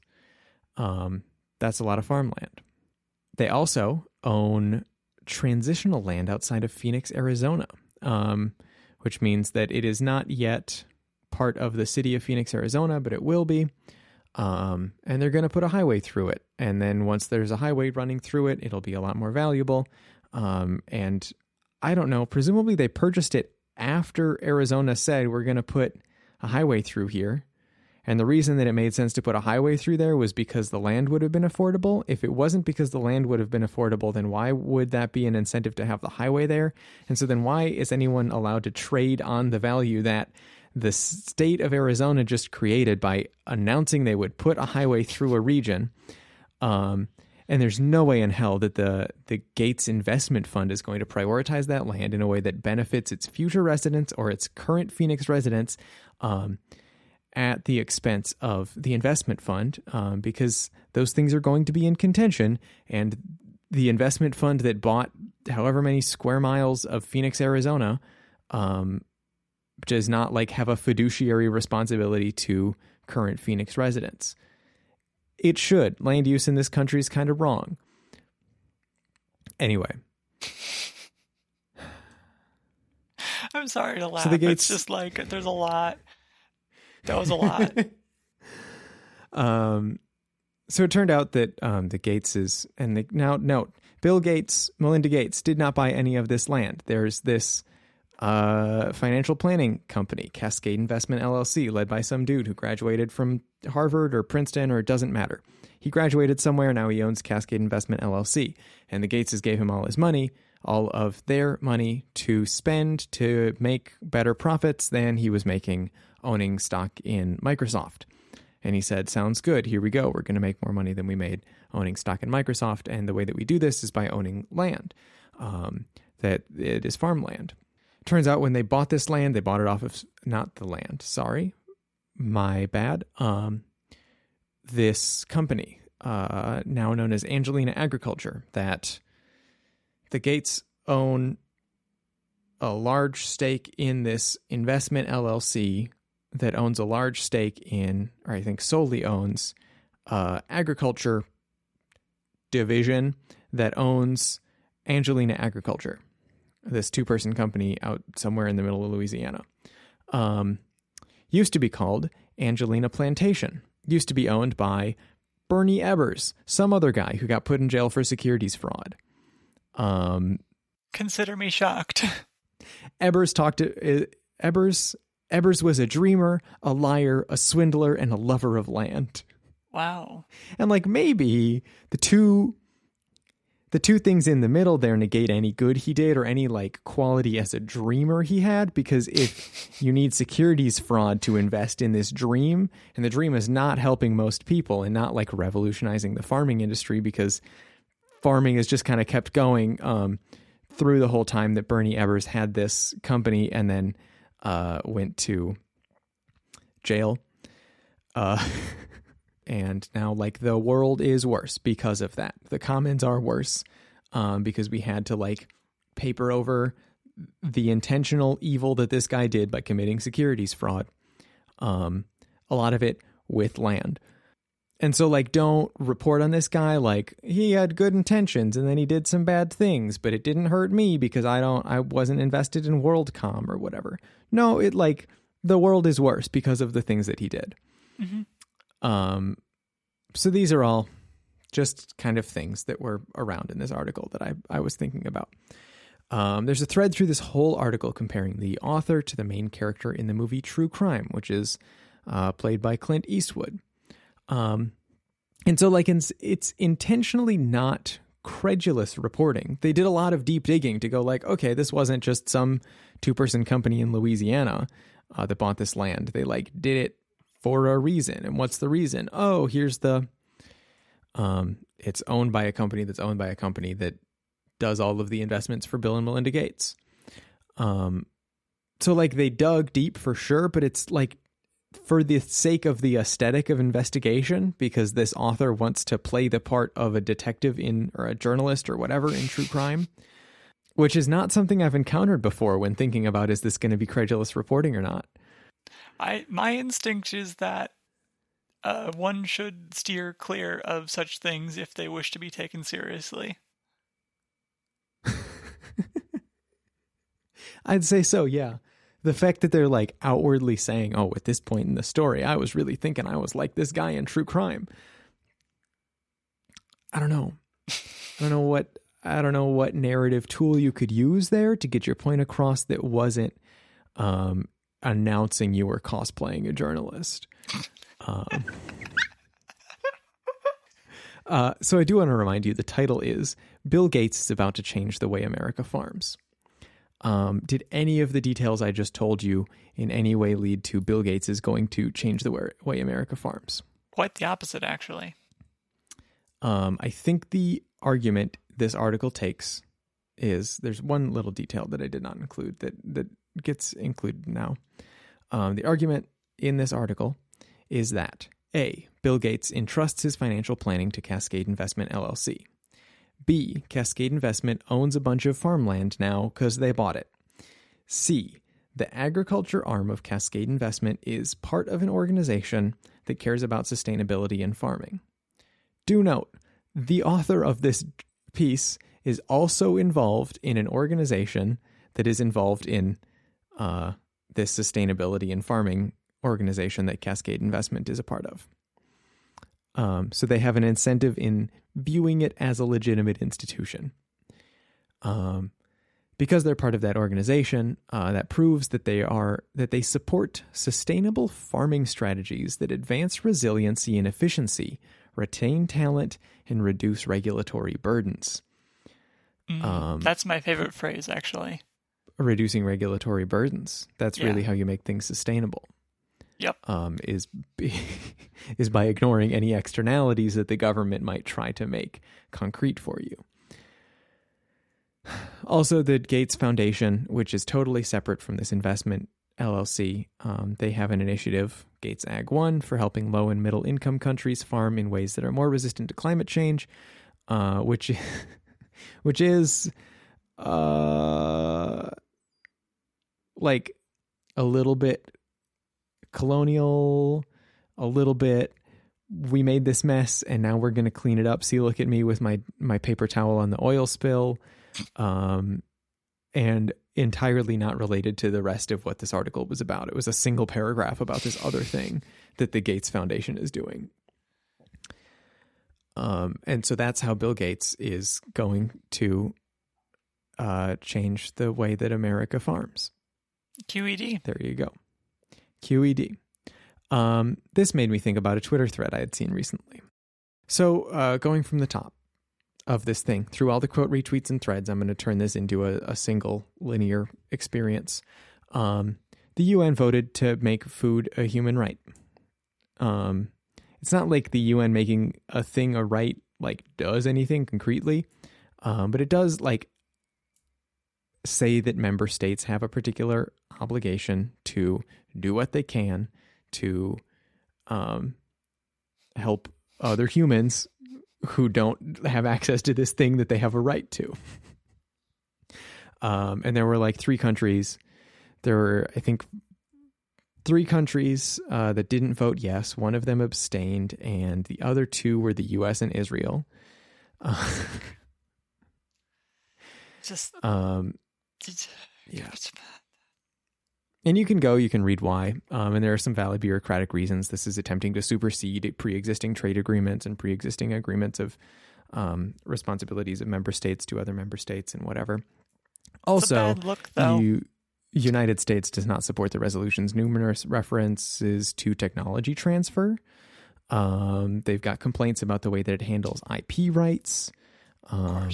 Um, that's a lot of farmland. They also own transitional land outside of Phoenix, Arizona, um, which means that it is not yet part of the city of Phoenix, Arizona, but it will be. Um, and they're going to put a highway through it. And then once there's a highway running through it, it'll be a lot more valuable. Um, and I don't know, presumably they purchased it after Arizona said we're going to put a highway through here. And the reason that it made sense to put a highway through there was because the land would have been affordable. If it wasn't because the land would have been affordable, then why would that be an incentive to have the highway there? And so then why is anyone allowed to trade on the value that the state of Arizona just created by announcing they would put a highway through a region? Um, and there's no way in hell that the the Gates Investment Fund is going to prioritize that land in a way that benefits its future residents or its current Phoenix residents. Um, at the expense of the investment fund um, because those things are going to be in contention. And the investment fund that bought however many square miles of Phoenix, Arizona, um, does not like have a fiduciary responsibility to current Phoenix residents. It should. Land use in this country is kind of wrong. Anyway. *sighs* I'm sorry to laugh. So the gates, it's just like there's a lot that was a lot. *laughs* um, so it turned out that um, the Gateses and the, now note Bill Gates, Melinda Gates did not buy any of this land. There's this a financial planning company, Cascade Investment LLC, led by some dude who graduated from Harvard or Princeton or it doesn't matter. He graduated somewhere, now he owns Cascade Investment LLC. And the Gateses gave him all his money, all of their money to spend to make better profits than he was making owning stock in Microsoft. And he said, Sounds good. Here we go. We're going to make more money than we made owning stock in Microsoft. And the way that we do this is by owning land, um, that it is farmland. Turns out when they bought this land, they bought it off of not the land. Sorry, my bad. Um, this company, uh, now known as Angelina Agriculture, that the Gates own a large stake in this investment LLC that owns a large stake in, or I think solely owns, uh, agriculture division that owns Angelina Agriculture, this two person company out somewhere in the middle of Louisiana. Um, used to be called Angelina Plantation, used to be owned by Bernie Ebbers, some other guy who got put in jail for securities fraud. Um, Consider me shocked. *laughs* Ebbers talked to uh, Ebbers. Ebbers was a dreamer, a liar, a swindler, and a lover of land. Wow. And like maybe the two the two things in the middle there negate any good he did or any like quality as a dreamer he had because if you need securities fraud to invest in this dream and the dream is not helping most people and not like revolutionizing the farming industry because farming has just kind of kept going um, through the whole time that Bernie Ebbers had this company and then uh, went to jail. Uh, *laughs* and now like the world is worse because of that. The commons are worse um, because we had to like paper over the intentional evil that this guy did by committing securities fraud. Um, a lot of it with land. And so like don't report on this guy like he had good intentions and then he did some bad things, but it didn't hurt me because I don't I wasn't invested in WorldCom or whatever. No, it like the world is worse because of the things that he did. Mm-hmm. Um, so these are all just kind of things that were around in this article that I, I was thinking about. Um, there's a thread through this whole article comparing the author to the main character in the movie True Crime, which is uh, played by Clint Eastwood. Um, and so, like, it's, it's intentionally not credulous reporting. They did a lot of deep digging to go, like, okay, this wasn't just some two person company in Louisiana uh, that bought this land. They like did it for a reason. And what's the reason? Oh, here's the um it's owned by a company that's owned by a company that does all of the investments for Bill and Melinda Gates. Um so like they dug deep for sure, but it's like for the sake of the aesthetic of investigation because this author wants to play the part of a detective in or a journalist or whatever in true crime which is not something I've encountered before when thinking about is this going to be credulous reporting or not. I my instinct is that uh, one should steer clear of such things if they wish to be taken seriously. *laughs* I'd say so, yeah. The fact that they're like outwardly saying, "Oh, at this point in the story, I was really thinking I was like this guy in True Crime." I don't know. I don't know what I don't know what narrative tool you could use there to get your point across that wasn't um, announcing you were cosplaying a journalist. Um, *laughs* uh, so I do want to remind you the title is Bill Gates is about to change the way America farms. Um, did any of the details I just told you in any way lead to Bill Gates is going to change the way America farms? Quite the opposite, actually. Um, I think the argument this article takes is there's one little detail that I did not include that that gets included now. Um, the argument in this article is that a Bill Gates entrusts his financial planning to Cascade Investment LLC. B Cascade Investment owns a bunch of farmland now because they bought it. C the agriculture arm of Cascade Investment is part of an organization that cares about sustainability in farming. Do note, the author of this piece is also involved in an organization that is involved in uh, this sustainability and farming organization that Cascade Investment is a part of. Um, so they have an incentive in viewing it as a legitimate institution. Um, because they're part of that organization, uh, that proves that they are that they support sustainable farming strategies that advance resiliency and efficiency, retain talent, and reduce regulatory burdens. Mm, Um, that's my favorite phrase, actually. Reducing regulatory burdens. That's Yeah. really how you make things sustainable. Yep. Um, is *laughs* is by ignoring any externalities that the government might try to make concrete for you. Also, the Gates Foundation, which is totally separate from this investment LLC, um, they have an initiative, Gates Ag One, for helping low and middle income countries farm in ways that are more resistant to climate change, uh, which *laughs* which is uh, like a little bit colonial, a little bit. We made this mess, and now we're going to clean it up. See, look at me with my my paper towel on the oil spill um, and entirely not related to the rest of what this article was about. It was a single paragraph about this other thing that the Gates Foundation is doing. Um, and so that's how Bill Gates is going to uh, change the way that America farms. QED. There you go. QED. Um, this made me think about a Twitter thread I had seen recently. So, uh, going from the top of this thing through all the quote retweets and threads, I'm going to turn this into a, a single linear experience. Um, the UN voted to make food a human right. Um, it's not like the UN making a thing a right like does anything concretely, um, but it does like say that member states have a particular obligation to do what they can to um, help other humans who don't have access to this thing that they have a right to. Um, and there were like three countries. There were, I think, three countries uh, that didn't vote yes. One of them abstained, and the other two were the U.S. and Israel. Uh, *laughs* Just um, Yeah. And you can go, you can read why. Um, and there are some valid bureaucratic reasons. This is attempting to supersede pre existing trade agreements and pre existing agreements of um, responsibilities of member states to other member states and whatever. Also, look you, United States does not support the resolution's numerous references to technology transfer. Um, they've got complaints about the way that it handles IP rights. Um.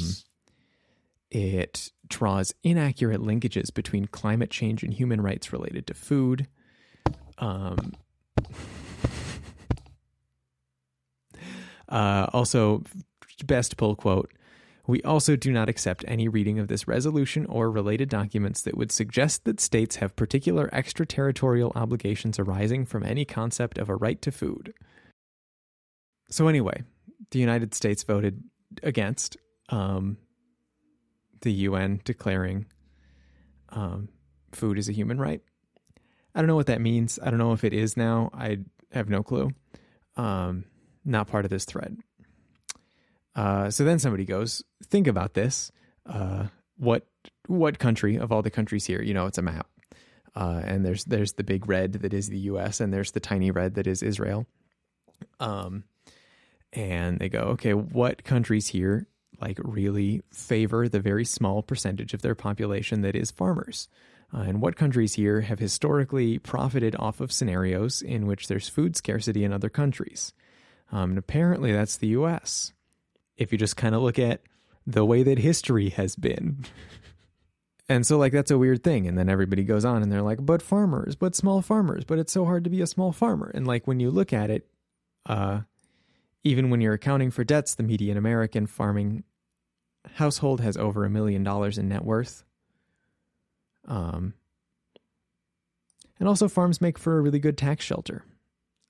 It draws inaccurate linkages between climate change and human rights related to food. Um, *laughs* uh, also, best pull quote We also do not accept any reading of this resolution or related documents that would suggest that states have particular extraterritorial obligations arising from any concept of a right to food. So, anyway, the United States voted against. Um, the UN declaring um, food is a human right. I don't know what that means. I don't know if it is now. I have no clue. Um, not part of this thread. Uh, so then somebody goes, think about this. Uh, what what country of all the countries here? You know, it's a map, uh, and there's there's the big red that is the U.S. and there's the tiny red that is Israel. Um, and they go, okay, what countries here like really favor the very small percentage of their population that is farmers. Uh, and what countries here have historically profited off of scenarios in which there's food scarcity in other countries? Um, and apparently that's the US. If you just kind of look at the way that history has been. *laughs* and so, like, that's a weird thing. And then everybody goes on and they're like, but farmers, but small farmers, but it's so hard to be a small farmer. And, like, when you look at it, uh, even when you're accounting for debts, the median American farming household has over a million dollars in net worth. Um, and also, farms make for a really good tax shelter.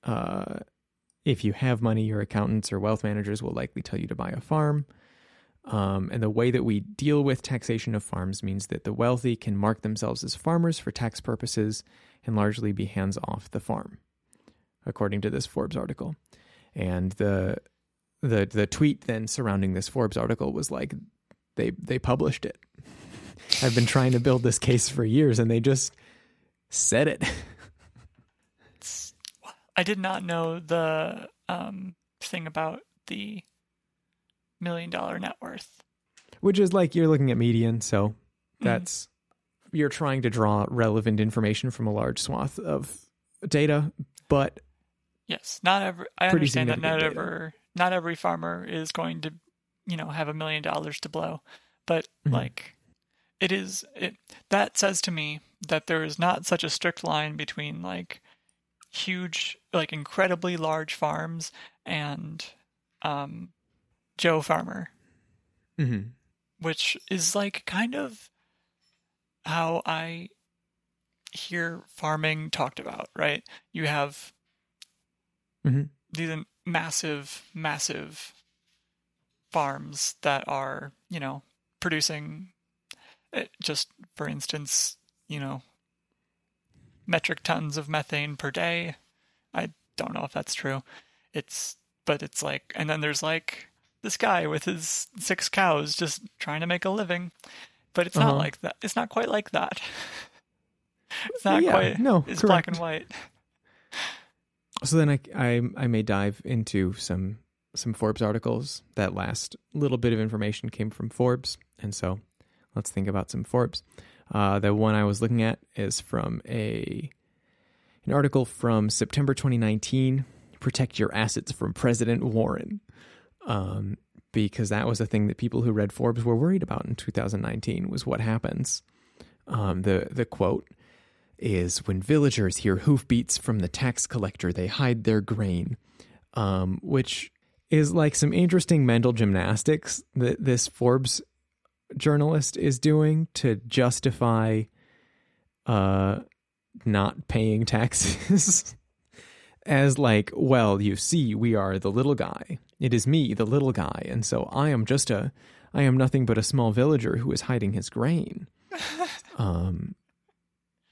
Uh, if you have money, your accountants or wealth managers will likely tell you to buy a farm. Um, and the way that we deal with taxation of farms means that the wealthy can mark themselves as farmers for tax purposes and largely be hands off the farm, according to this Forbes article. And the the the tweet then surrounding this Forbes article was like they they published it. I've been trying to build this case for years and they just said it. I did not know the um, thing about the million dollar net worth. Which is like you're looking at median, so That's you're trying to draw relevant information from a large swath of data, but Yes, not every. I understand that not data. every not every farmer is going to, you know, have a million dollars to blow, but Mhm. like, it is it that says to me that there is not such a strict line between like huge, like incredibly large farms and um, Joe Farmer, Mhm. which is like kind of how I hear farming talked about, right? You have Mhm. these are massive, massive farms that are, you know, producing eh, just for instance, you know, metric tons of methane per day. I don't know if that's true. It's but it's like and then there's like this guy with his six cows just trying to make a living. But it's not Uh-huh. like that. It's not quite like that. *laughs* It's not Yeah, quite no, it's black and white. So then I, I I may dive into some some Forbes articles. That last little bit of information came from Forbes, and so let's think about some Forbes. Uh, the one I was looking at is from a an article from September 2019. Protect your assets from President Warren, um, because that was a thing that people who read Forbes were worried about in 2019. Was what happens. Um, the the quote is when villagers hear hoofbeats from the tax collector, they hide their grain, um, which is like some interesting mental gymnastics that this Forbes journalist is doing to justify uh, not paying taxes. *laughs* As like, well, you see, we are the little guy. It is me, the little guy, and so I am just a, I am nothing but a small villager who is hiding his grain. *laughs* Um,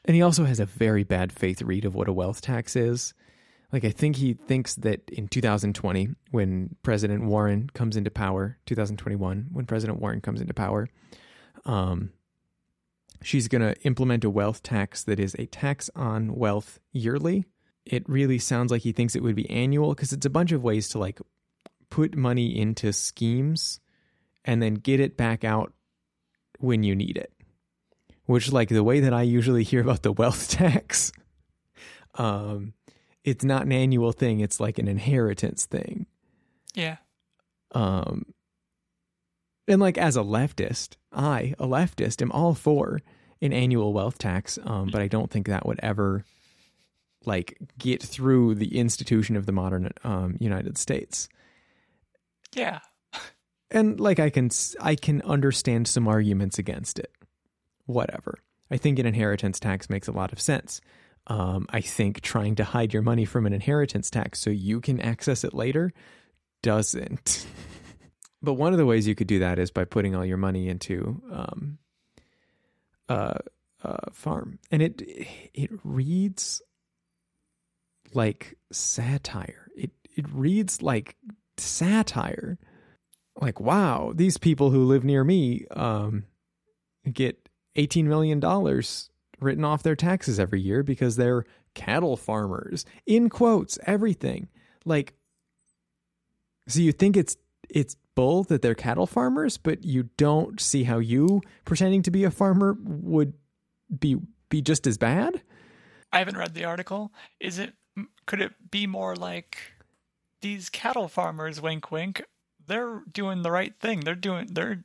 and he also has a very bad faith read of what a wealth tax is. Like, I think he thinks that in 2020, when President Warren comes into power, 2021, when President Warren comes into power, um, she's going to implement a wealth tax that is a tax on wealth yearly. It really sounds like he thinks it would be annual because it's a bunch of ways to like put money into schemes and then get it back out when you need it which like the way that I usually hear about the wealth *laughs* tax, um, it's not an annual thing. It's like an inheritance thing. Yeah. Um, and like as a leftist, I, a leftist, am all for an annual wealth tax. Um, but I don't think that would ever like get through the institution of the modern um, United States. Yeah. and like I can I can understand some arguments against it. Whatever. I think an inheritance tax makes a lot of sense. Um, I think trying to hide your money from an inheritance tax so you can access it later doesn't. *laughs* but one of the ways you could do that is by putting all your money into um, a, a farm, and it it reads like satire. It it reads like satire. Like wow, these people who live near me um, get eighteen million dollars written off their taxes every year because they're cattle farmers. In quotes, everything. Like so you think it's it's bull that they're cattle farmers, but you don't see how you pretending to be a farmer would be be just as bad? I haven't read the article. Is it could it be more like these cattle farmers wink wink they're doing the right thing. They're doing they're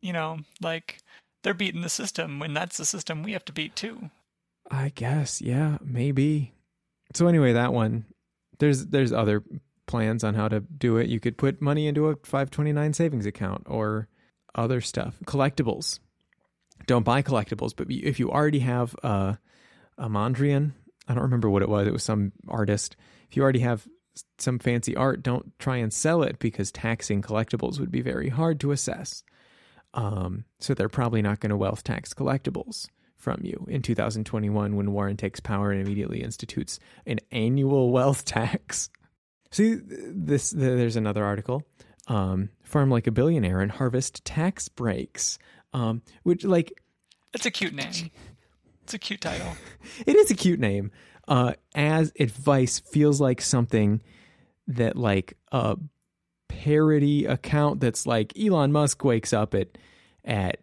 you know, like they're beating the system when that's the system we have to beat too. I guess, yeah, maybe. So anyway, that one there's there's other plans on how to do it. You could put money into a 529 savings account or other stuff. Collectibles. Don't buy collectibles, but if you already have uh, a Mondrian, I don't remember what it was. It was some artist. If you already have some fancy art, don't try and sell it because taxing collectibles would be very hard to assess. Um, so they're probably not going to wealth tax collectibles from you in 2021 when Warren takes power and immediately institutes an annual wealth tax. See, this there's another article. Um, farm like a billionaire and harvest tax breaks. Um, which like It's a cute name. It's a cute title. *laughs* it is a cute name. Uh, as advice feels like something that like a parody account that's like Elon Musk wakes up at at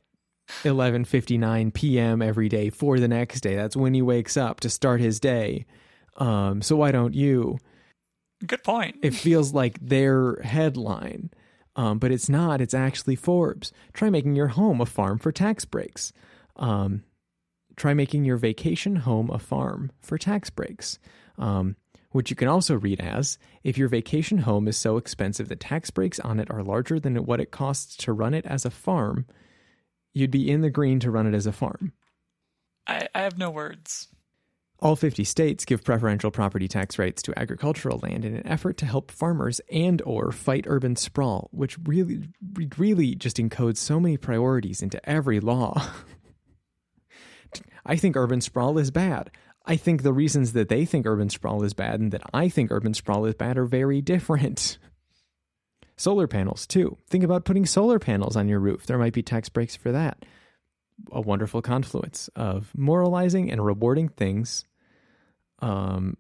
11:59 p.m. every day for the next day. That's when he wakes up to start his day. Um, so why don't you? Good point. It feels like their headline, um, but it's not. It's actually Forbes. Try making your home a farm for tax breaks. Um, try making your vacation home a farm for tax breaks. Um, which you can also read as if your vacation home is so expensive that tax breaks on it are larger than what it costs to run it as a farm, you'd be in the green to run it as a farm. I, I have no words. All 50 states give preferential property tax rates to agricultural land in an effort to help farmers and or fight urban sprawl, which really really just encodes so many priorities into every law. *laughs* I think urban sprawl is bad. I think the reasons that they think urban sprawl is bad and that I think urban sprawl is bad are very different. *laughs* Solar panels, too. Think about putting solar panels on your roof. There might be tax breaks for that. A wonderful confluence of moralizing and rewarding things um,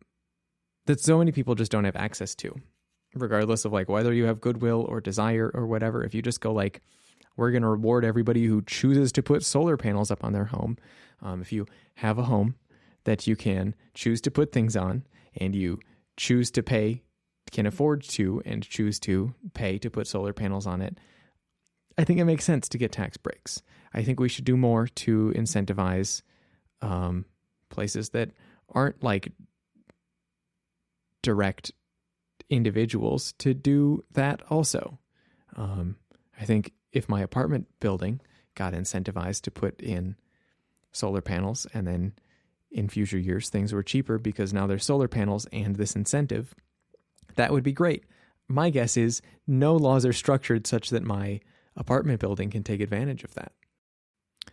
that so many people just don't have access to, regardless of like whether you have goodwill or desire or whatever. If you just go like, we're going to reward everybody who chooses to put solar panels up on their home. Um, if you have a home that you can choose to put things on and you choose to pay, can afford to, and choose to pay to put solar panels on it, I think it makes sense to get tax breaks. I think we should do more to incentivize um, places that aren't like direct individuals to do that also. Um, I think if my apartment building got incentivized to put in solar panels and then in future years things were cheaper because now there's solar panels and this incentive, that would be great. My guess is no laws are structured such that my apartment building can take advantage of that.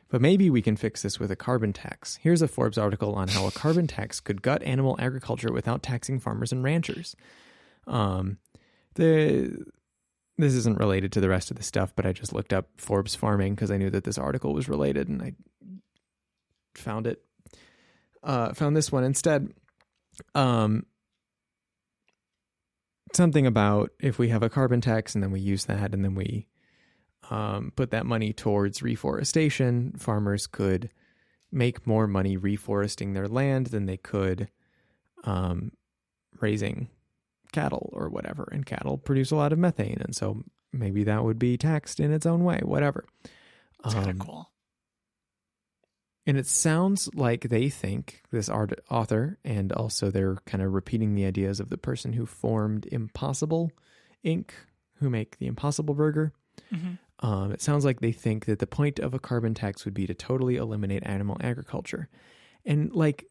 But maybe we can fix this with a carbon tax. Here's a Forbes article on how a carbon tax could gut animal agriculture without taxing farmers and ranchers. Um, the this isn't related to the rest of the stuff, but I just looked up Forbes farming because I knew that this article was related, and I found it uh, found this one instead. Um, something about if we have a carbon tax and then we use that and then we um, put that money towards reforestation, farmers could make more money reforesting their land than they could um, raising cattle or whatever. And cattle produce a lot of methane, and so maybe that would be taxed in its own way. Whatever. It's kind of um, cool. And it sounds like they think this art author, and also they're kind of repeating the ideas of the person who formed Impossible Inc., who make the Impossible Burger. Mm-hmm. Um, it sounds like they think that the point of a carbon tax would be to totally eliminate animal agriculture. And like,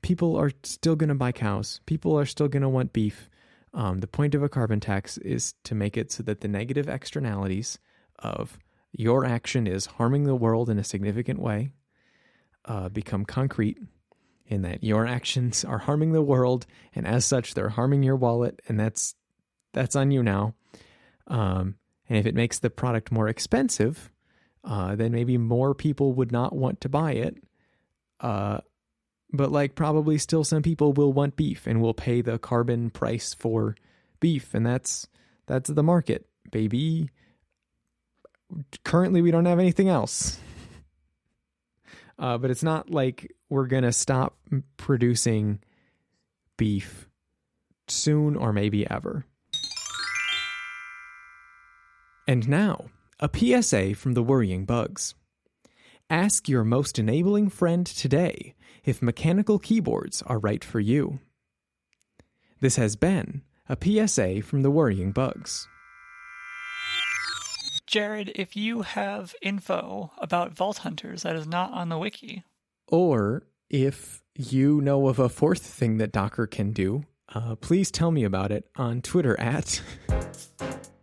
people are still going to buy cows, people are still going to want beef. Um, the point of a carbon tax is to make it so that the negative externalities of your action is harming the world in a significant way uh, become concrete in that your actions are harming the world, and as such, they're harming your wallet, and that's that's on you now. Um, and if it makes the product more expensive, uh, then maybe more people would not want to buy it. Uh, but like probably still some people will want beef and will pay the carbon price for beef, and that's that's the market, baby. Currently, we don't have anything else. Uh, but it's not like we're to stop producing beef soon or maybe ever. And now, a PSA from the Worrying Bugs. Ask your most enabling friend today if mechanical keyboards are right for you. This has been a PSA from the Worrying Bugs. Jared, if you have info about Vault Hunters that is not on the wiki, or if you know of a fourth thing that Docker can do, uh, please tell me about it on Twitter at *laughs*